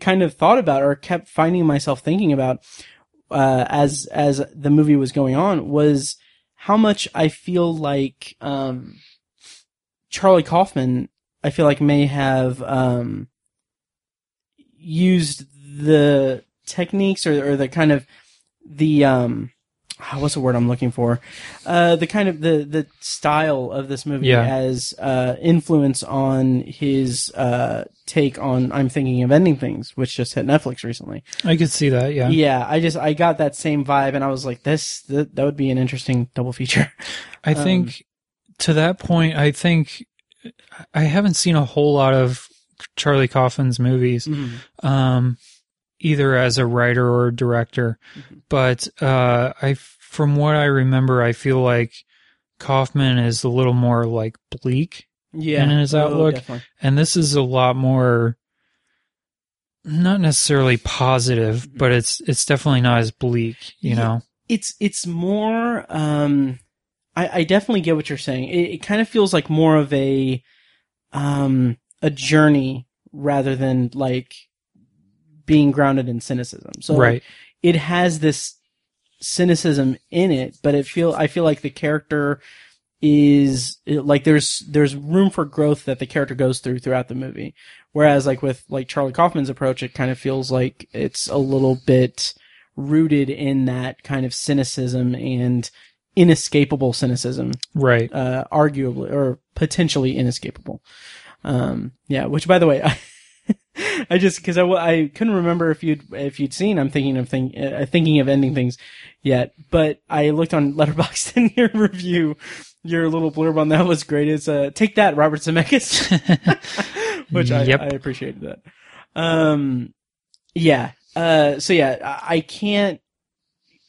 kind of thought about or kept finding myself thinking about uh, as as the movie was going on was how much I feel like um, Charlie Kaufman I feel like may have um, used the techniques or, or the kind of the um, ah, what's the word I'm looking for? Uh, the kind of the the style of this movie Yeah. as uh, influence on his uh, take on I'm thinking of ending things, which just hit Netflix recently. I could see that, yeah. Yeah, I just I got that same vibe, and I was like, this that, that would be an interesting double feature. I Um, think to that point, I think I haven't seen a whole lot of Charlie Kaufman's movies, um, either as a writer or a director. But uh, I, from what I remember, I feel like Kaufman is a little more like bleak, Yeah, in his Oh, outlook, definitely. and this is a lot more. Not necessarily positive, but it's it's definitely not as bleak, you Yeah. know. it's it's more um I, I definitely get what you're saying. It, it kind of feels like more of a um a journey rather than like being grounded in cynicism. So like, right. it has this cynicism in it, but it feel I feel like the character is like there's there's room for growth that the character goes through throughout the movie. Whereas like with like Charlie Kaufman's approach, it kind of feels like it's a little bit rooted in that kind of cynicism and inescapable cynicism, Right. uh, arguably or potentially inescapable. Um, yeah, which by the way, I, I just because I, I couldn't remember if you'd if you'd seen. I'm thinking of think, uh, thinking of ending things yet, but I looked on Letterboxd and your review, your little blurb on that was great. It's uh, take that, Robert Zemeckis, which I, I appreciated that. Um, yeah. Uh, so yeah, I, I can't.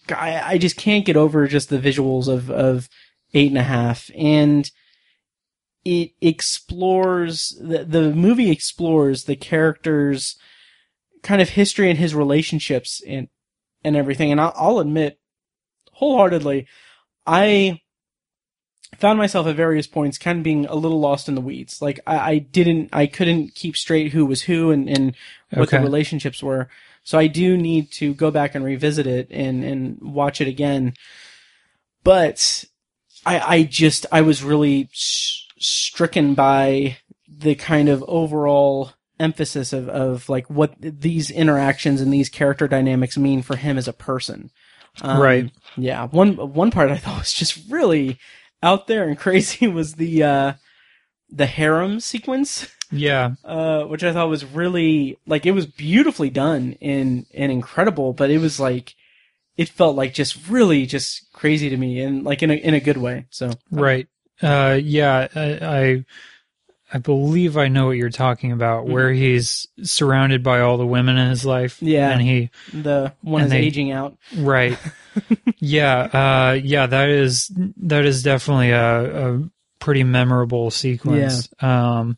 I, I just can't get over just the visuals of of eight and a half and it explores the, the movie explores the character's kind of history and his relationships and and everything. And I'll, I'll admit wholeheartedly i found myself at various points kind of being a little lost in the weeds. Like i, I didn't i couldn't keep straight who was who and, and what the relationships were. So i do need to go back and revisit it and and watch it again. But I, I just I was really sh- stricken by the kind of overall emphasis of, of like what these interactions and these character dynamics mean for him as a person. Um, Right. Yeah. One one part I thought was just really out there and crazy was the uh the harem sequence Yeah. uh, which I thought was really like it was beautifully done and and incredible, but it was like it felt like just really just crazy to me and like in a in a good way. So Right. Uh, yeah, I, I believe I know what you're talking about, where he's surrounded by all the women in his life. Yeah. and he The one is they- aging out. right, yeah, uh, yeah, that is that is definitely a, a pretty memorable sequence. Um,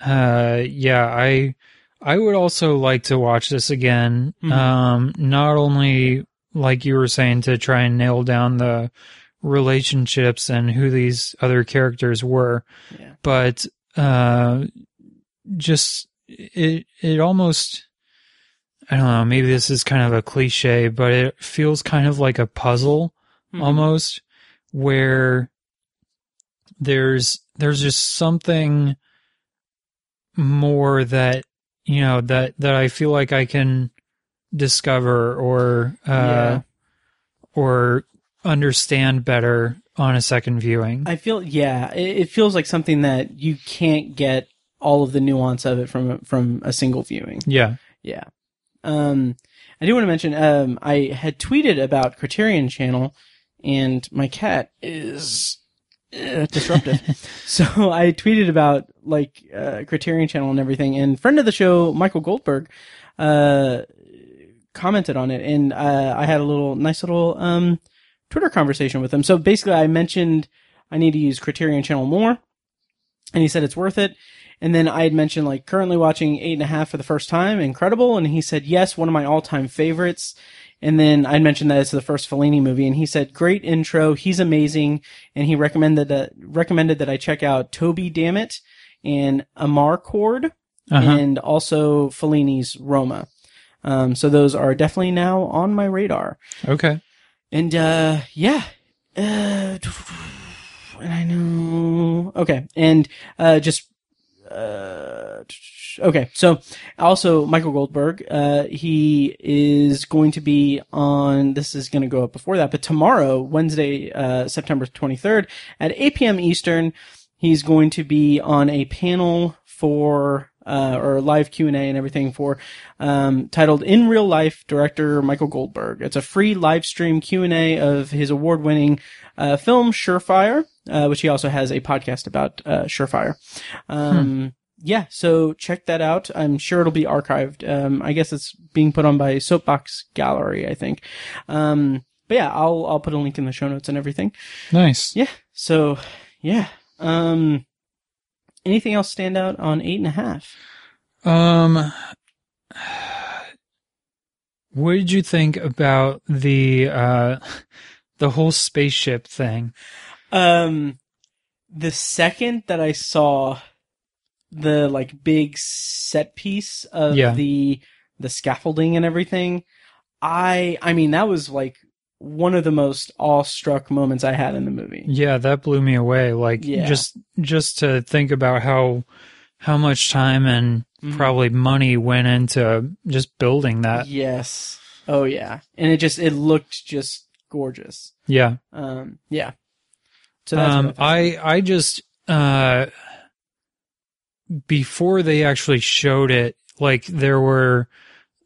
uh, yeah, I I would also like to watch this again. Mhm. Um, not only like you were saying to try and nail down the relationships and who these other characters were, Yeah. but uh, just it it almost I don't know. Maybe this is kind of a cliche, but it feels kind of like a puzzle Mhm. almost, where there's there's just something more that you know that that I feel like I can discover or uh, Yeah. or understand better on a second viewing. I feel yeah, it, it feels like something that you can't get all of the nuance of it from from a single viewing. yeah. Yeah. Um, I do want to mention, um, I had tweeted about Criterion Channel, and my cat is uh, disruptive. so I tweeted about like uh, Criterion Channel and everything, and friend of the show, Michael Goldberg, uh, commented on it, and uh, I had a little nice little um, Twitter conversation with him. So basically, I mentioned I need to use Criterion Channel more, and he said it's worth it. And then I had mentioned like currently watching eight and a half for the first time, incredible. And he said, yes, one of my all time favorites. And then I mentioned that it's the first Fellini movie, and he said, great intro, he's amazing, and he recommended that recommended that I check out Toby Dammit and Amarcord, Uh-huh. and also Fellini's Roma. Um, so those are definitely now on my radar. Okay. And uh yeah. Uh and I know okay. And uh just uh okay. So also Michael Goldberg, uh he is going to be on this is going to go up before that, but tomorrow, Wednesday, uh September 23rd at 8 p.m. Eastern, he's going to be on a panel for uh, or live Q and A and everything for um, titled "In Real Life." Director Michael Goldberg. It's a free live stream Q and A of his award-winning uh, film Surefire, uh, which he also has a podcast about uh, Surefire. Um, Yeah, so check that out. I'm sure it'll be archived. Um, I guess it's being put on by Soapbox Gallery, I think. Um, but yeah, I'll I'll put a link in the show notes and everything. Nice. Yeah. So yeah. Um, anything else stand out on eight and a half? Um, what did you think about the uh, the whole spaceship thing? Um, the second that I saw the like big set piece of Yeah. the the scaffolding and everything, I I mean that was like one of the most awestruck moments I had in the movie. Yeah, that blew me away. Like Yeah. just just to think about how how much time and Mhm. probably money went into just building that. Yes. Oh yeah. And it just it looked just gorgeous. Yeah. Um yeah. So that's um, I. I I just uh before they actually showed it, like there were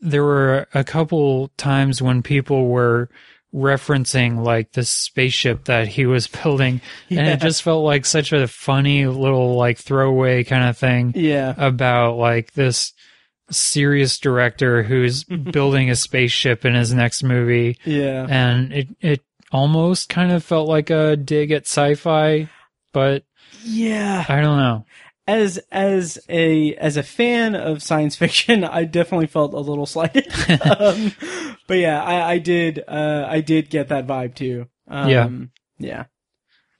there were a couple times when people were referencing like the spaceship that he was building and it just felt like such a funny little like throwaway kind of thing yeah. about like this serious director who's building a spaceship in his next movie Yeah. and it it almost kind of felt like a dig at sci-fi but Yeah. I don't know. As as a as a fan of science fiction, I definitely felt a little slighted. um, but yeah, I, I did uh, I did get that vibe too. Um, Yeah.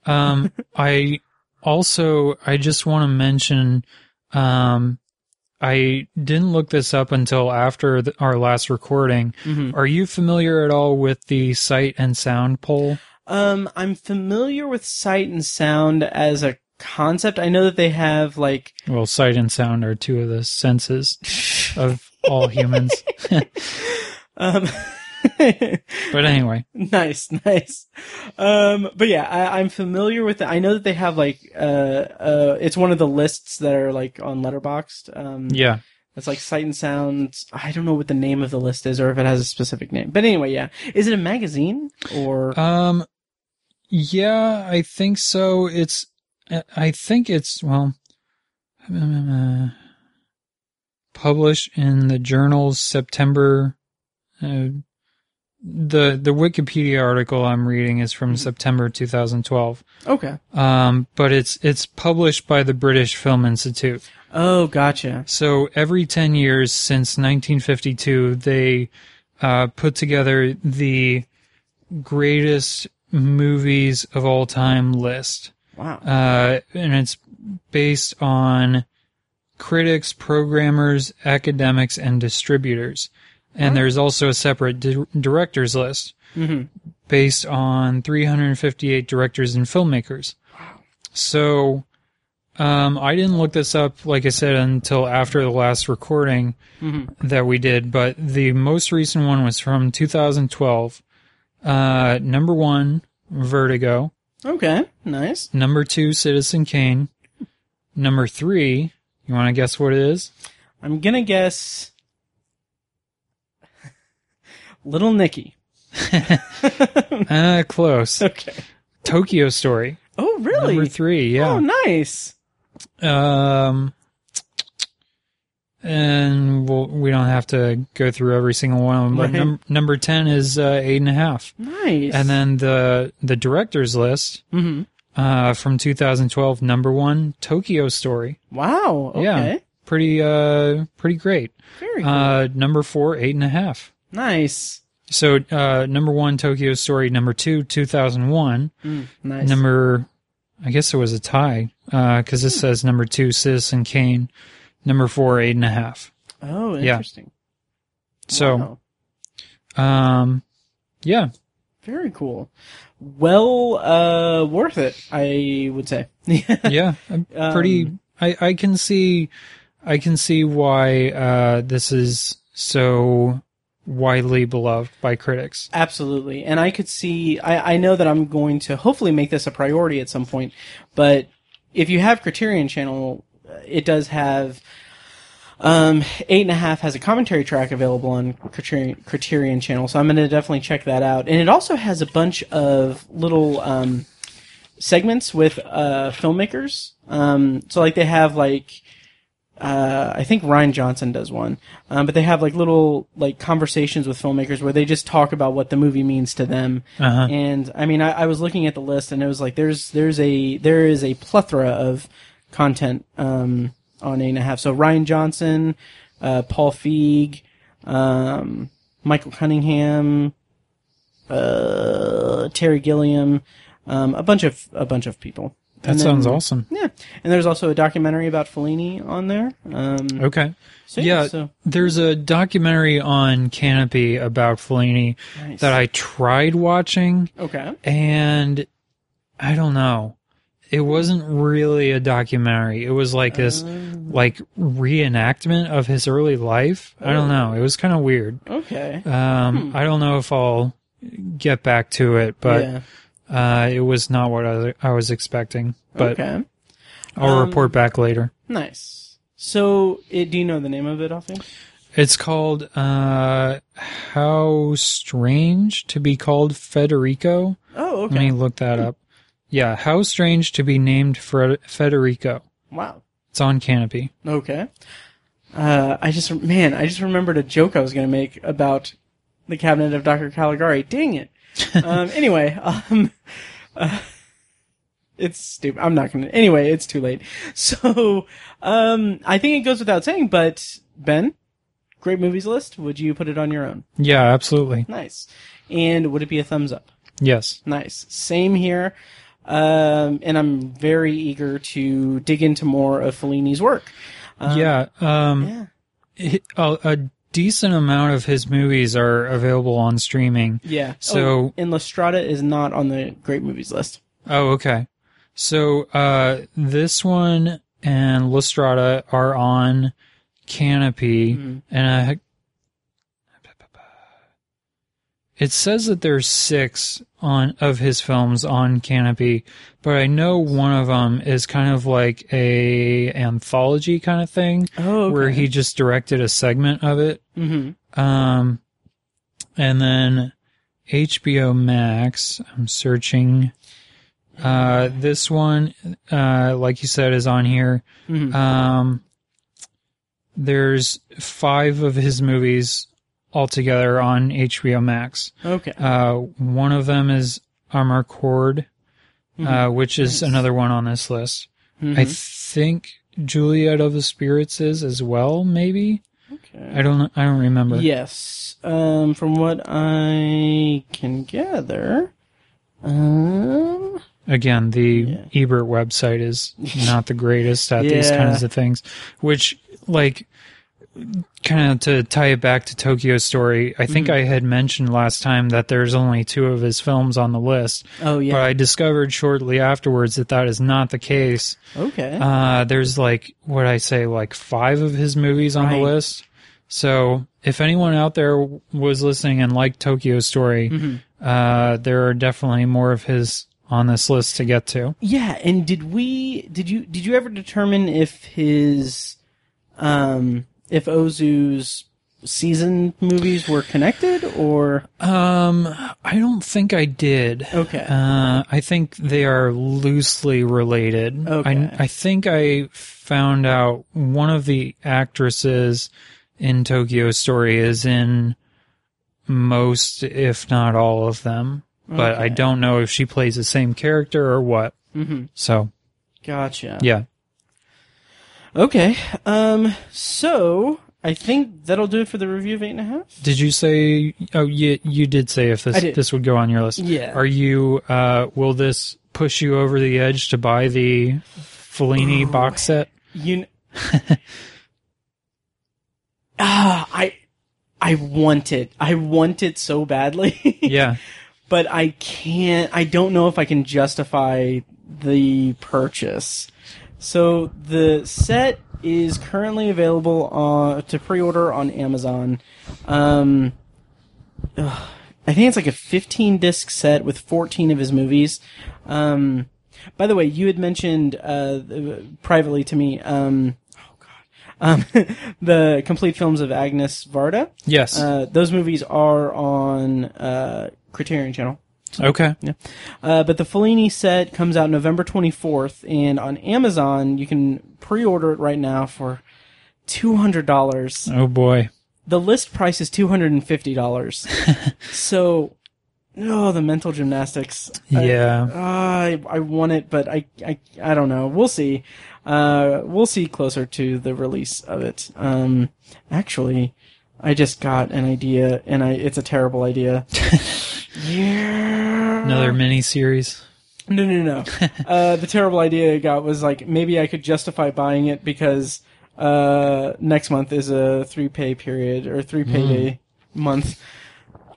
yeah, Um, I also I just want to mention, um, I didn't look this up until after the, our last recording. Mhm. Are you familiar at all with the sight and sound poll? Um, I'm familiar with sight and sound as a concept. I know that they have like Well, sight and sound are two of the senses of all humans. um. But anyway, nice, nice. Um, but yeah, I, I'm familiar with it. I know that they have like, uh, uh, it's one of the lists that are like on Letterboxd. Um, yeah. It's like Sight and Sound. I don't know what the name of the list is or if it has a specific name. But anyway, yeah. Is it a magazine or? Um, yeah, I think so. It's I- I think it's well uh, published in the journals September. Uh, the the Wikipedia article I'm reading is from September 2012. Okay. Um, but it's it's published by the British Film Institute. Oh, gotcha. So every 10 years since 1952, they uh, put together the greatest movies of all time list. Wow. Uh, and it's based on critics, programmers, academics, and distributors. And there's also a separate di- directors list based on 358 directors and filmmakers. Wow. So, um, I didn't look this up, like I said, until after the last recording that we did, but the most recent one was from 2012. Uh, number one, Vertigo. Okay. Nice. Number two, Citizen Kane. Number three, you want to guess what it is? I'm gonna guess Little Nicky. Uh, close. Okay. Tokyo Story. Oh, really? Number three, yeah. Oh, nice. Um, and we'll, we don't have to go through every single one but Right. num- number 10 is uh, eight and a half. Nice. And then the, the director's list, Mhm. uh, from 2012, number one, Tokyo Story. wow. Okay. Yeah. Pretty, uh, pretty great. Very cool. Uh, number four, eight and a half. nice. So, uh, number one, Tokyo Story. Number two, 2001. Mm, nice. Number, I guess it was a tie, uh, cause this says number two, Citizen Kane. Number four, eight and a half. oh, yeah. interesting. So, Wow. um, yeah, very cool. Well, uh, worth it, I would say. yeah, I'm pretty, Um, I, I can see, I can see why, uh, this is so widely beloved by critics. Absolutely. And I could see, I, I know that I'm going to hopefully make this a priority at some point, but if you have Criterion Channel, it does have, um, eight and a half has a commentary track available on Criterion, Criterion Channel, so I'm going to definitely check that out. And it also has a bunch of little, um, segments with, uh, filmmakers. Um, so like they have like, uh, I think Rian Johnson does one, um, but they have like little like conversations with filmmakers where they just talk about what the movie means to them. Uh-huh. And I mean, I, I was looking at the list and it was like there's there's a there is a plethora of content um, on eight and a half. So Rian Johnson, uh, Paul Feig, um, Michael Cunningham, uh, Terry Gilliam, um, a bunch of a bunch of people. That And sounds awesome. Yeah, and there's also a documentary about Fellini on there. Um, Okay. so Yeah, so there's a documentary on Kanopy about Fellini Nice. that I tried watching, okay. and I don't know. It wasn't really a documentary. It was like this, like reenactment of his early life. I don't know. It was kind of weird. Okay. Um, I don't know if I'll get back to it, but yeah. uh, it was not what I, I was expecting. But okay. I'll Um, report back later. Nice. So, it, do you know the name of it offhand? It's called uh, "How Strange to Be Called Federico." Oh, okay. Let me look that up. Yeah, "How Strange to Be Named Fred- Federico." Wow. It's on Kanopy. Okay. Uh, I just, man, I just remembered a joke I was going to make about the cabinet of Dr. Caligari. Dang it. um, anyway, um, uh, it's stupid. I'm not going to, anyway, it's too late. So, um, I think it goes without saying, but Ben, great movies list. Would you put it on your own? Yeah, absolutely. Nice. And would it be a thumbs up? Yes. Nice. Same here. Um, and I'm very eager to dig into more of Fellini's work. yeah. Um, Yeah. a, a decent amount of his movies are available on streaming. Yeah. So- oh, and La Strada is not on the great movies list. Oh, okay. So uh, this one and La Strada are on Kanopy, Mm-hmm. and I, it says that there's six on of his films on Kanopy, but I know one of them is kind of like a anthology kind of thing, Oh, okay. where he just directed a segment of it. Mm-hmm. Um, and then HBO Max. I'm searching Uh, this one, uh, like you said, is on here. Mhm. Um, there's five of his movies altogether on HBO Max. Okay. Uh, one of them is Amarcord, uh, which is another one on this list. I think Juliet of the Spirits is as well, maybe. Okay. I don't. I don't remember. Yes. Um, from what I can gather, um, Again, the Yeah. Ebert website is not the greatest at these kinds of things, which, like, kind of to tie it back to Tokyo Story, I Mm-hmm. think I had mentioned last time that there's only two of his films on the list, oh yeah. but I discovered shortly afterwards that that is not the case. okay. Uh, there's like, what I say, like five of his movies on Right. the list. So if anyone out there was listening and liked Tokyo Story, Mm-hmm. uh, there are definitely more of his on this list to get to. yeah. And did we? Did you? Did you ever determine if his, um, if Ozu's season movies were connected or? Um, I don't think I did. Okay. Uh, I think they are loosely related. Okay. I, I think I found out one of the actresses in Tokyo Story is in most, if not all of them. But I don't know if she plays the same character or what. Mm-hmm. So, Gotcha. yeah. Okay. Um. So I think that'll do it for the review of eight and a half. Did you say? Oh, you you did say if this this would go on your list. Yeah. Are you? Uh, will this push you over the edge to buy the Fellini box set? You. kn- ah, I. I want it. I want it so badly. Yeah. but I can't. I don't know if I can justify the purchase. So the set is currently available on to pre-order on Amazon. Um, ugh, I think it's like a 15 disc set with 14 of his movies. Um, by the way, you had mentioned uh, privately to me. Um, oh God, um, the complete films of Agnes Varda. Yes. Uh, those movies are on uh, Criterion Channel. Okay. Uh, but the Fellini set comes out November 24th, and on Amazon you can pre-order it right now for two hundred dollars. Oh boy. The list price is two hundred and fifty dollars. so, oh, the mental gymnastics. I- Yeah. I, I want it, but I, I, I don't know. We'll see. Uh, we'll see closer to the release of it. Um, actually, I just got an idea, and I, it's a terrible idea. yeah. Another mini series. No, no, no. uh, the terrible idea I got was like maybe I could justify buying it because uh, next month is a three pay period or three payday month.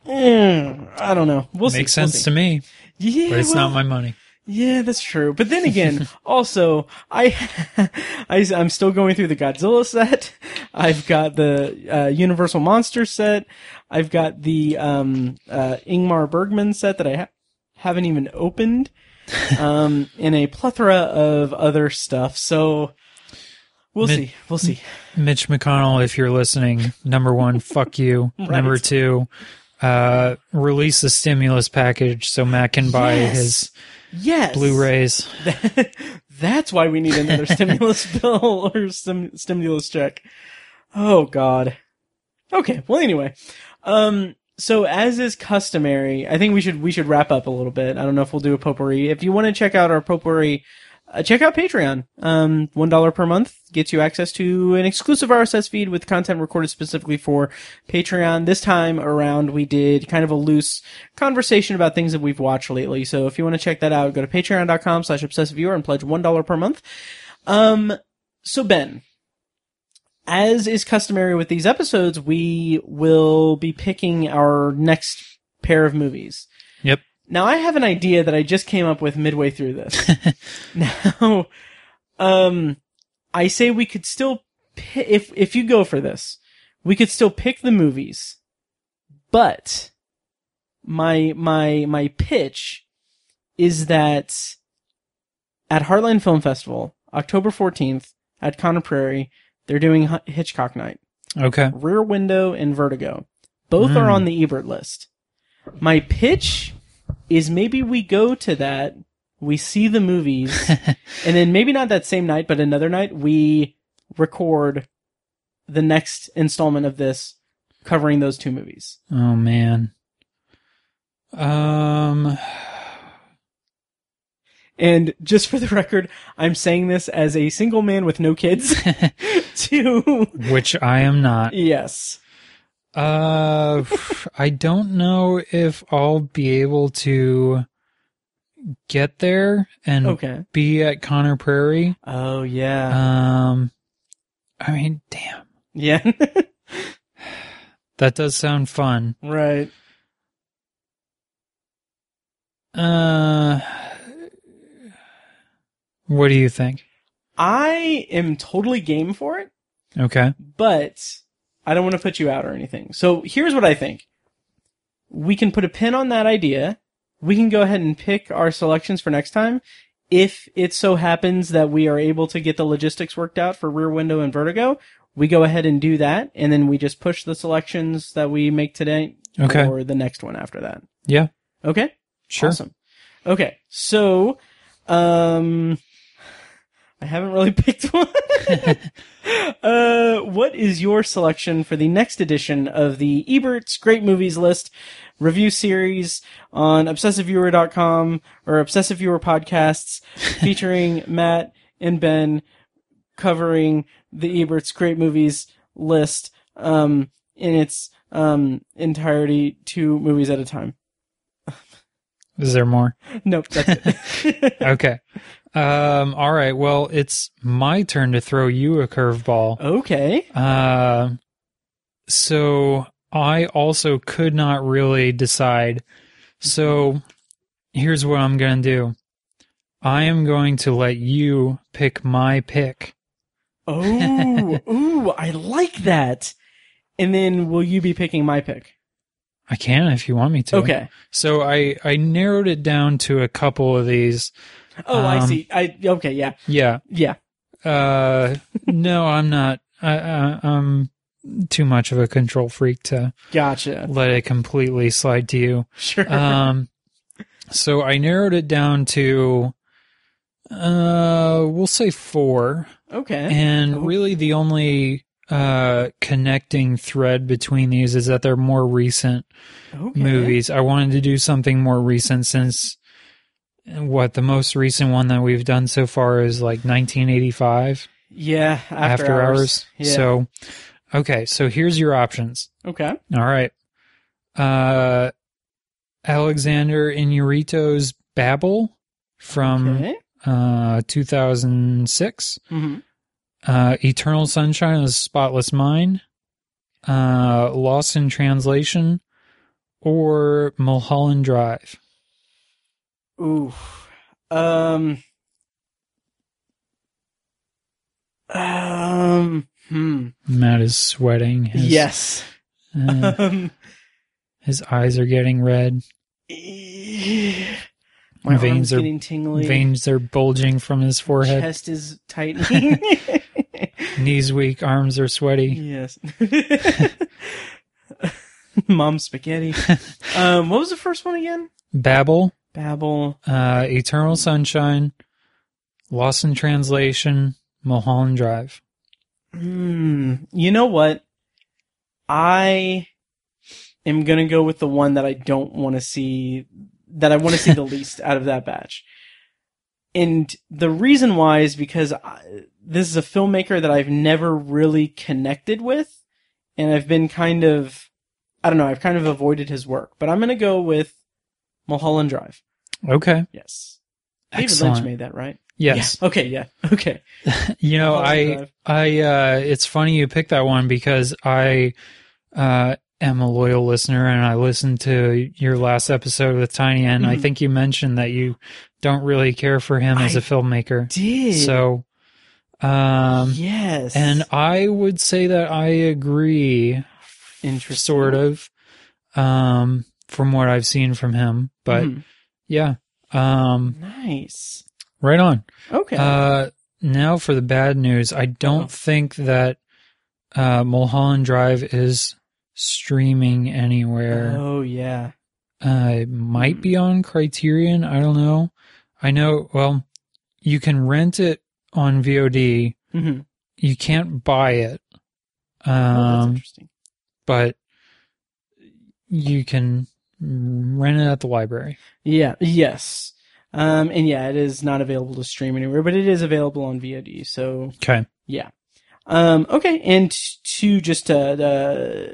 Eh, I don't know. We'll see. Makes sense to me, Yeah, but it's well, not my money. Yeah, that's true. But then again, also, I, I, I'm still going through the Godzilla set. I've got the uh, Universal Monster set. I've got the um, uh, Ingmar Bergman set that I ha- haven't even opened, um, and a plethora of other stuff. So we'll Mid- see. We'll see. Mitch McConnell, if you're listening, number one, fuck you. Number two, uh, release the stimulus package so Matt can buy Yes. his Yes. Blu-rays. That's why we need another stimulus bill or stim- stimulus check. Oh God. Okay. Well, anyway, um, so as is customary, I think we should we should wrap up a little bit. I don't know if we'll do a potpourri. If you want to check out our potpourri, uh, check out Patreon. Um, one dollar per month gets you access to an exclusive RSS feed with content recorded specifically for Patreon. This time around, we did kind of a loose conversation about things that we've watched lately. So if you want to check that out, go to patreon.com slash obsessive viewer and pledge one dollar per month. Um, so Ben, as is customary with these episodes, we will be picking our next pair of movies. Yep. Now I have an idea that I just came up with midway through this. now, um, I say we could still, pi- if if you go for this, we could still pick the movies, but my my my pitch is that at Heartland Film Festival, October fourteenth at Conner Prairie, they're doing H- Hitchcock Night. Okay. Rear Window and Vertigo. Both are on the Ebert list. My pitch is maybe we go to that we see the movies, and then maybe not that same night, but another night we record the next installment of this covering those two movies. Oh man. Um. And just for the record, I'm saying this as a single man with no kids. to which I am not. yes, Uh, I don't know if I'll be able to get there and okay. be at Conner Prairie. Oh yeah, Um, I mean, damn, yeah, that does sound fun. right. Uh, what do you think? I am totally game for it. Okay. but I don't want to put you out or anything. So here's what I think. We can put a pin on that idea. We can go ahead and pick our selections for next time. If it so happens that we are able to get the logistics worked out for Rear Window and Vertigo, we go ahead and do that, and then we just push the selections that we make today Okay. for the next one after that. Yeah. Okay? Sure. Awesome. Okay, so, um, I haven't really picked one. uh, what is your selection for the next edition of the Ebert's Great Movies List review series on ObsessiveViewer.com or Obsessive Viewer Podcasts featuring Matt and Ben covering the Ebert's Great Movies list, um, in its, um, entirety, two movies at a time. Is there more? Nope, that's it. Okay. Um, all right. Well, it's my turn to throw you a curveball. okay. Uh, so I also could not really decide. So here's what I'm going to do. I am going to let you pick my pick. Oh, ooh, I like that. And then will you be picking my pick? I can if you want me to. Okay. So I, I narrowed it down to a couple of these. Oh, I Um, see. I okay, yeah, Yeah. yeah. Uh, no, I'm not. I, I, I'm too much of a control freak to Gotcha. let it completely slide to you. Sure. Um, so I narrowed it down to, uh, we'll say four. okay. And Oh. really the only, uh, connecting thread between these is that they're more recent okay. movies. I wanted to do something more recent since what the most recent one that we've done so far is like 1985 Yeah. After, after, hours. Yeah. So, okay. So here's your options. okay. All right. Uh, Alexander Inarritu's Babel from Okay. uh 2006. hmm Uh, Eternal Sunshine of the Spotless Mind. Uh, Lost in Translation, or Mulholland Drive. Ooh. Um. Um. Hmm. Matt is sweating. His, yes. uh, Um. his eyes are getting red. My Veins are- getting tingly. Veins are bulging from his forehead. Chest is tightening. Knees weak. Arms are sweaty. yes. Mom spaghetti. Um. What was the first one again? Babel. Babel. uh, Eternal Sunshine, Lost in Translation, Mulholland Drive. Hmm. You know what? I am gonna go with the one that I don't want to see. That I want to see the least out of that batch. And the reason why is because I, this is a filmmaker that I've never really connected with, and I've been kind of, I don't know, I've kind of avoided his work. But I'm gonna go with Mulholland Drive. Okay. Yes. David Excellent. Lynch made that, right? Yes. Yeah. Okay. Yeah. Okay. You know, I, I, uh, it's funny you picked that one because I, uh, am a loyal listener and I listened to your last episode with Tiny and I Mhm. think you mentioned that you don't really care for him as I a filmmaker. Did So, um, yes. and I would say that I agree Interesting. sort of um from what I've seen from him but Mhm. Yeah um nice. right on Okay. uh now for the bad news I don't Uh-oh. think that uh Mulholland Drive is streaming anywhere oh yeah. uh it might be on Criterion I don't know I know. Well, you can rent it on VOD. Mm-hmm. You can't buy it, oh, that's um, interesting. but you can rent it at the library. Yeah. Yes. Um, and yeah, it is not available to stream anywhere, but it is available on VOD. So Okay. yeah. Um, okay. And to just, uh, uh,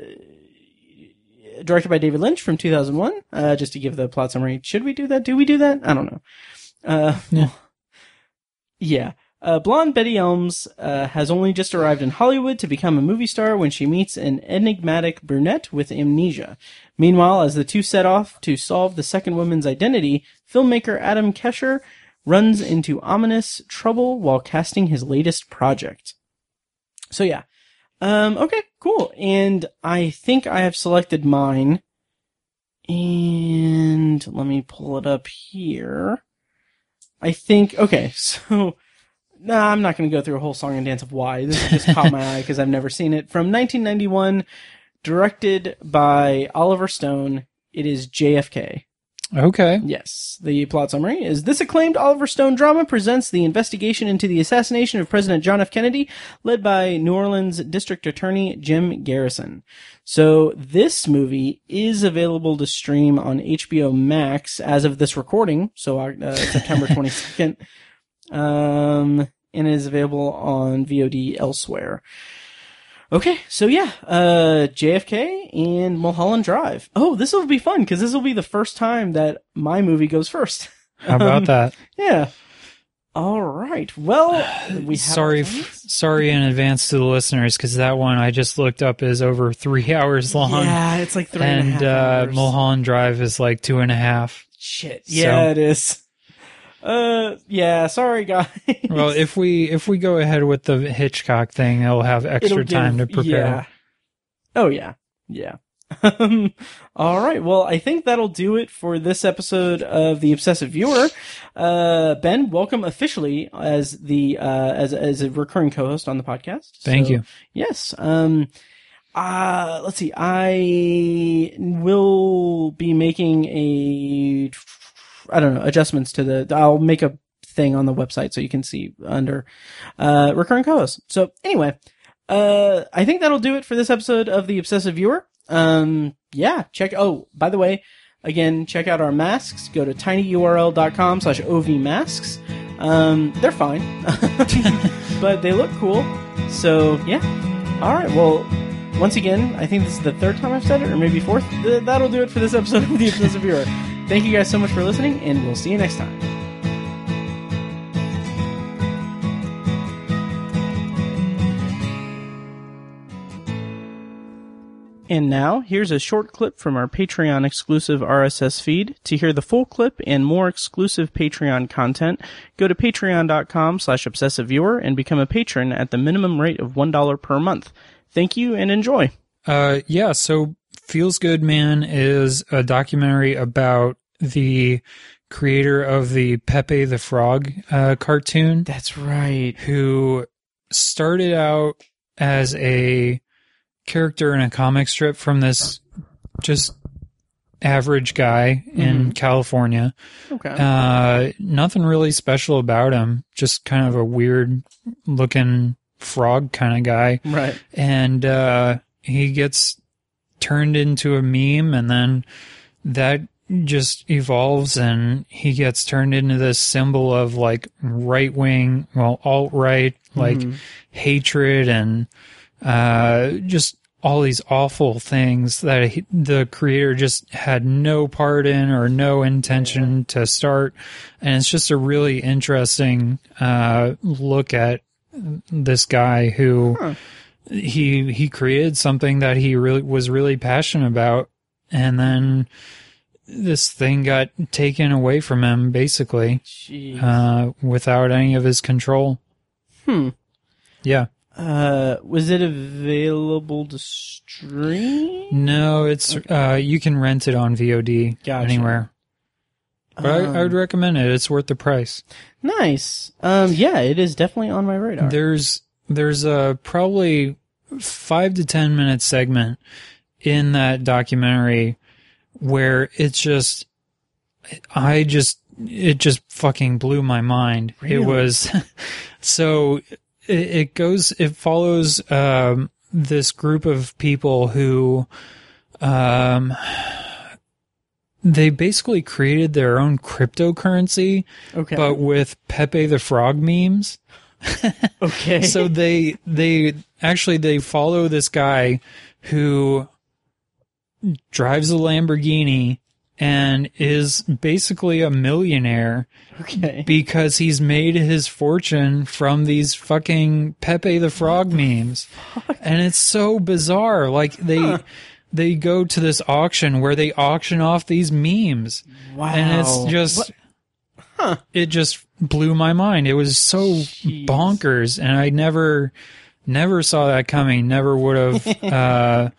directed by David Lynch from 2001, uh, just to give the plot summary. Should we do that? Do we do that? I don't know. Uh, Yeah. yeah. Uh, blonde Betty Elms uh, has only just arrived in Hollywood to become a movie star when she meets an enigmatic brunette with amnesia. Meanwhile, as the two set off to solve the second woman's identity, filmmaker Adam Kesher runs into ominous trouble while casting his latest project. So yeah. Um, okay, cool. And I think I have selected mine. And let me pull it up here. I think, okay, so, nah, I'm not going to go through a whole song and dance of why. This just caught my eye because I've never seen it. From 1991, directed by Oliver Stone. It is JFK. Okay. Yes. The plot summary is this acclaimed Oliver Stone drama presents the investigation into the assassination of President John F. Kennedy, led by New Orleans District Attorney Jim Garrison. So this movie is available to stream on HBO Max as of this recording, so uh, September 22nd. Um, and is available on VOD elsewhere. Okay, so yeah, uh, JFK and Mulholland Drive. Oh, this will be fun because this will be the first time that my movie goes first. How about Um, that? Yeah. All right. Well, we have sorry, f- sorry in advance to the listeners because that one I just looked up is over three hours long. Yeah, it's like three and a and half uh, hours. Mulholland Drive is like two and a half. Shit. Yeah, So- it is. Uh, yeah. Sorry, guys. Well, if we if we go ahead with the Hitchcock thing, I'll have extra time to prepare. Yeah. Oh yeah, yeah. Um, all right. Well, I think that'll do it for this episode of the Obsessive Viewer. Uh, Ben, welcome officially as the uh, as as a recurring co-host on the podcast. Thank So, you. Yes. Um. Uh, let's see. I will be making a, I don't know, adjustments to the. I'll make a thing on the website so you can see under uh recurring co-host. So anyway, uh, I think that'll do it for this episode of the Obsessive Viewer. Um, yeah, check. Oh, by the way, again, check out our masks. Go to tinyurl.com slash ovmasks. Um, they're fine, but they look cool. So yeah. All right. Well, once again, I think this is the third time I've said it, or maybe fourth. Th- that'll do it for this episode of the Obsessive Viewer. Thank you guys so much for listening, and we'll see you next time. And now, here's a short clip from our Patreon exclusive RSS feed. To hear the full clip and more exclusive Patreon content, go to patreon.com slash obsessiveviewer and become a patron at the minimum rate of $1 per month. Thank you and enjoy. Uh, yeah. So, Feels Good Man is a documentary about the creator of the Pepe the Frog uh, cartoon, That's right. who started out as a character in a comic strip from this just average guy in California. Okay. Uh, nothing really special about him. Just kind of a weird looking frog kind of guy. right. And, uh, he gets turned into a meme and then that just evolves and he gets turned into this symbol of like right wing, well, alt right, like hatred and, uh, just all these awful things that he, the creator just had no part in or no intention to start. And it's just a really interesting, uh, look at this guy who he, he created something that he really was really passionate about. And then this thing got taken away from him basically, uh, without any of his control. Hmm. Yeah. Uh, was it available to stream? No, it's uh you can rent it on VOD Gotcha. anywhere. But I, I would recommend it. It's worth the price. Nice. Um, yeah, it is definitely on my radar. There's there's a probably five to ten minute segment in that documentary where it's just I just it just fucking blew my mind. It was so it, it goes it follows um, this group of people who um they basically created their own cryptocurrency Okay. but with Pepe the Frog memes. okay. so they they actually they follow this guy who drives a Lamborghini and is basically a millionaire okay. because he's made his fortune from these fucking Pepe the Frog memes. And it's so bizarre. Like they they go to this auction where they auction off these memes. wow. And it's just it just blew my mind. It was so bonkers and I never never saw that coming. Never would have uh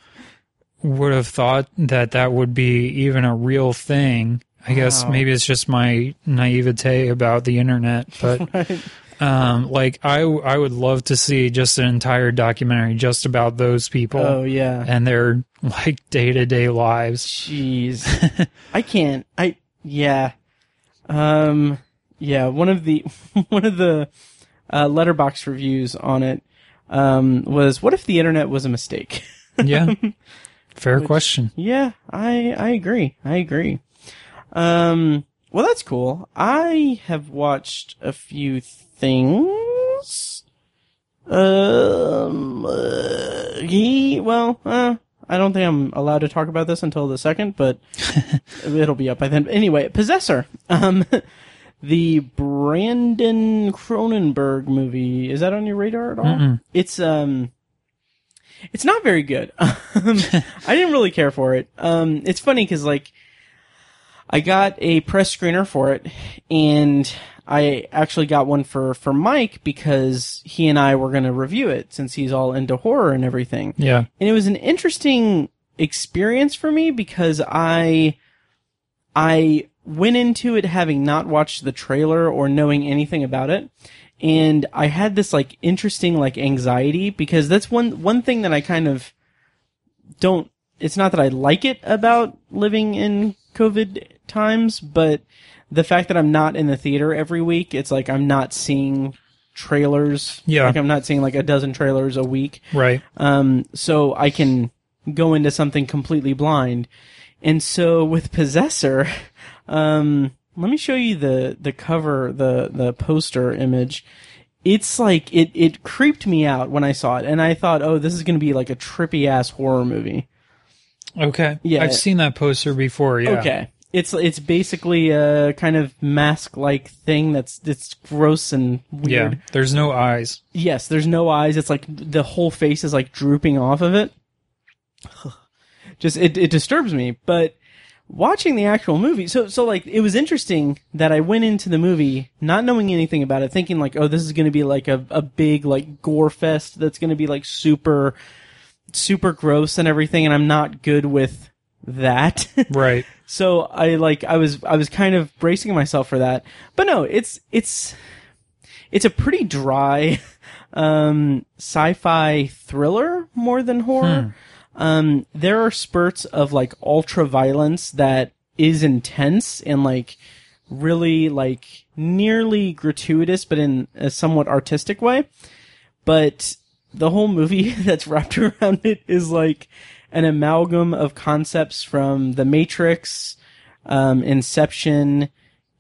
would have thought that that would be even a real thing. I guess Wow. maybe it's just my naivete about the internet, but um, like I, I would love to see just an entire documentary just about those people Oh yeah. and their like day to day lives. Jeez. I can't. I yeah. Um yeah, one of the one of the uh Letterboxd reviews on it um was what if the internet was a mistake? Yeah, fair question. yeah, I I agree. I agree. Um well that's cool. I have watched a few things. Um uh, he well, uh I don't think I'm allowed to talk about this until the second, but it'll be up by then. Anyway, Possessor. Um, the Brandon Cronenberg movie. Is that on your radar at all? It's um, it's not very good. um, I didn't really care for it. Um, it's funny because like, I got a press screener for it, and I actually got one for for Mike because he and I were going to review it since he's all into horror and everything Yeah, and it was an interesting experience for me because I I went into it having not watched the trailer or knowing anything about it and I had this like interesting like anxiety because that's one one thing that I kind of don't it's not that I like it about living in covid times but the fact that I'm not in the theater every week it's like I'm not seeing trailers Yeah. like I'm not seeing like a dozen trailers a week right. um, so I can go into something completely blind. And so with Possessor, um, let me show you the, the cover, the, the poster image. It's like, it, it creeped me out when I saw it. And I thought, oh, this is going to be like a trippy ass horror movie. Okay. Yeah. I've seen that poster before. Yeah. Okay. It's, it's basically a kind of mask like thing that's, that's gross and weird. Yeah. There's no eyes. Yes, there's no eyes. It's like the whole face is like drooping off of it. Just it it disturbs me, but watching the actual movie, so so like it was interesting that I went into the movie not knowing anything about it, thinking like, oh, this is going to be like a a big like gore fest that's going to be like super super gross and everything, and I'm not good with that. Right. So I like I was I was kind of bracing myself for that. But no, it's it's it's a pretty dry um sci-fi thriller more than horror. Um there are spurts of like ultra violence that is intense and like really like nearly gratuitous but in a somewhat artistic way. But the whole movie that's wrapped around it is like an amalgam of concepts from The Matrix, um, Inception,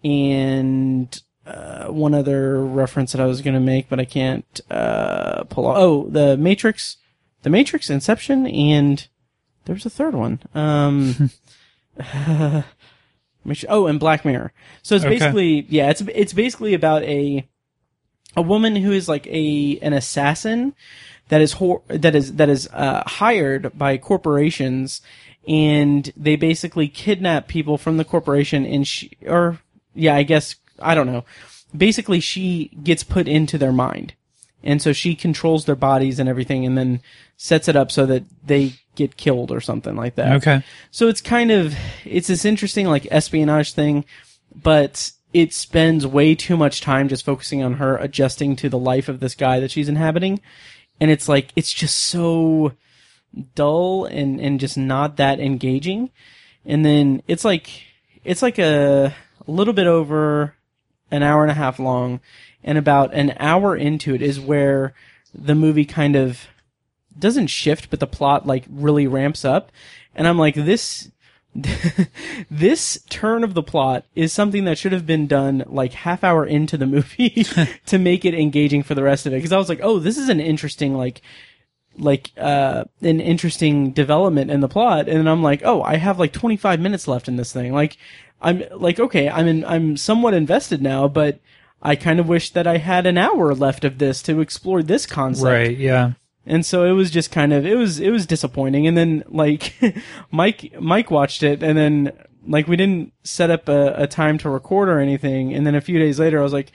and uh, one other reference that I was going to make, but I can't uh, pull off. Oh, The Matrix, The Matrix, Inception, and there was a third one. Um, sure- oh, and Black Mirror. So it's Okay. basically yeah, it's it's basically about a a woman who is like a an assassin that is hor- that is that is uh, hired by corporations and they basically kidnap people from the corporation and she or yeah i guess i don't know basically she gets put into their mind and so she controls their bodies and everything and then sets it up so that they get killed or something like that Okay. so it's kind of it's this interesting like espionage thing, but it spends way too much time just focusing on her adjusting to the life of this guy that she's inhabiting. And it's like it's just so dull and and just not that engaging. And then it's like it's like a a little bit over an hour and a half long, and about an hour into it is where the movie kind of doesn't shift, but the plot like really ramps up. And I'm like, this, this turn of the plot is something that should have been done like half hour into the movie to make it engaging for the rest of it. Cause I was like, oh, this is an interesting, like, like, uh, an interesting development in the plot. And I'm like, oh, I have like 25 minutes left in this thing. Like, I'm like, okay, I'm in, I'm somewhat invested now, but I kind of wish that I had an hour left of this to explore this concept. Right. Yeah. And so it was just kind of it was it was disappointing. And then like Mike Mike watched it, and then like we didn't set up a, a time to record or anything. And then a few days later, I was like,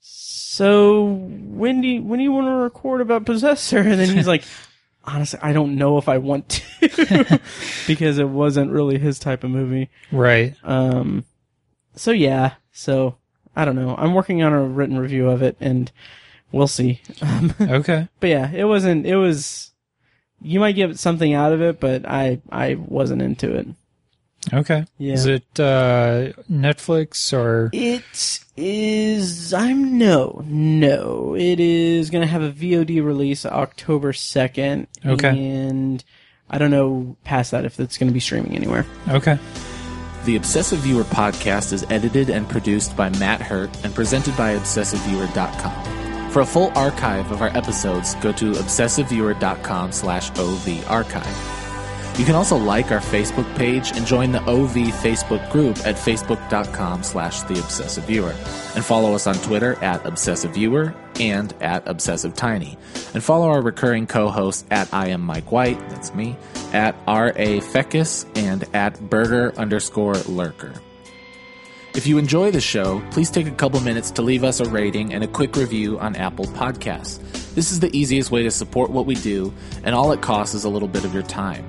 "So when do you, when do you want to record about Possessor?" And then he's like. Honestly, I don't know if I want to because it wasn't really his type of movie. Right. Um, so yeah, so I don't know. I'm working on a written review of it, and we'll see. Um, Okay. but yeah, it wasn't. It was. You might get something out of it, but I I wasn't into it. Okay. Yeah. Is it uh, Netflix or? It is. I'm no no. It is gonna have a VOD release October second. Okay. And I don't know past that if it's gonna be streaming anywhere. Okay. The Obsessive Viewer podcast is edited and produced by Matt Hurt and presented by ObsessiveViewer.com. For a full archive of our episodes, go to ObsessiveViewer.com slash OV archive. You can also like our Facebook page and join the OV Facebook group at facebook.com slash the obsessive viewer. And follow us on Twitter at obsessive viewer and at obsessive tiny. And follow our recurring co-hosts at I am Mike White, that's me, at R.A. Feckus and at burger underscore lurker. If you enjoy the show, please take a couple minutes to leave us a rating and a quick review on Apple Podcasts. This is the easiest way to support what we do, and all it costs is a little bit of your time.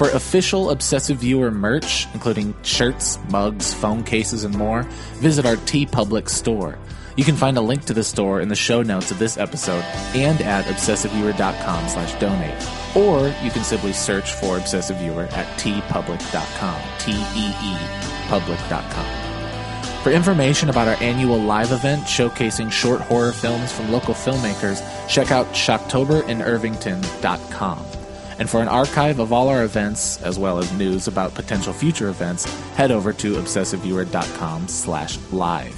For official Obsessive Viewer merch, including shirts, mugs, phone cases, and more, visit our TeePublic store. You can find a link to the store in the show notes of this episode and at obsessiveviewer.com slash donate. Or you can simply search for Obsessive Viewer at teepublic.com. T-E-E public.com. For information about our annual live event showcasing short horror films from local filmmakers, check out shocktoberInIrvington.com. And for an archive of all our events, as well as news about potential future events, head over to obsessiveviewer.com slash live.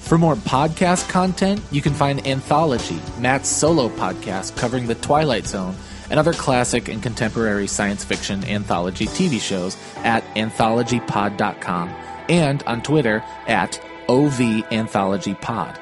For more podcast content, you can find Anthology, Matt's solo podcast covering the Twilight Zone and other classic and contemporary science fiction anthology TV shows at anthologypod.com and on Twitter at OVAnthologyPod.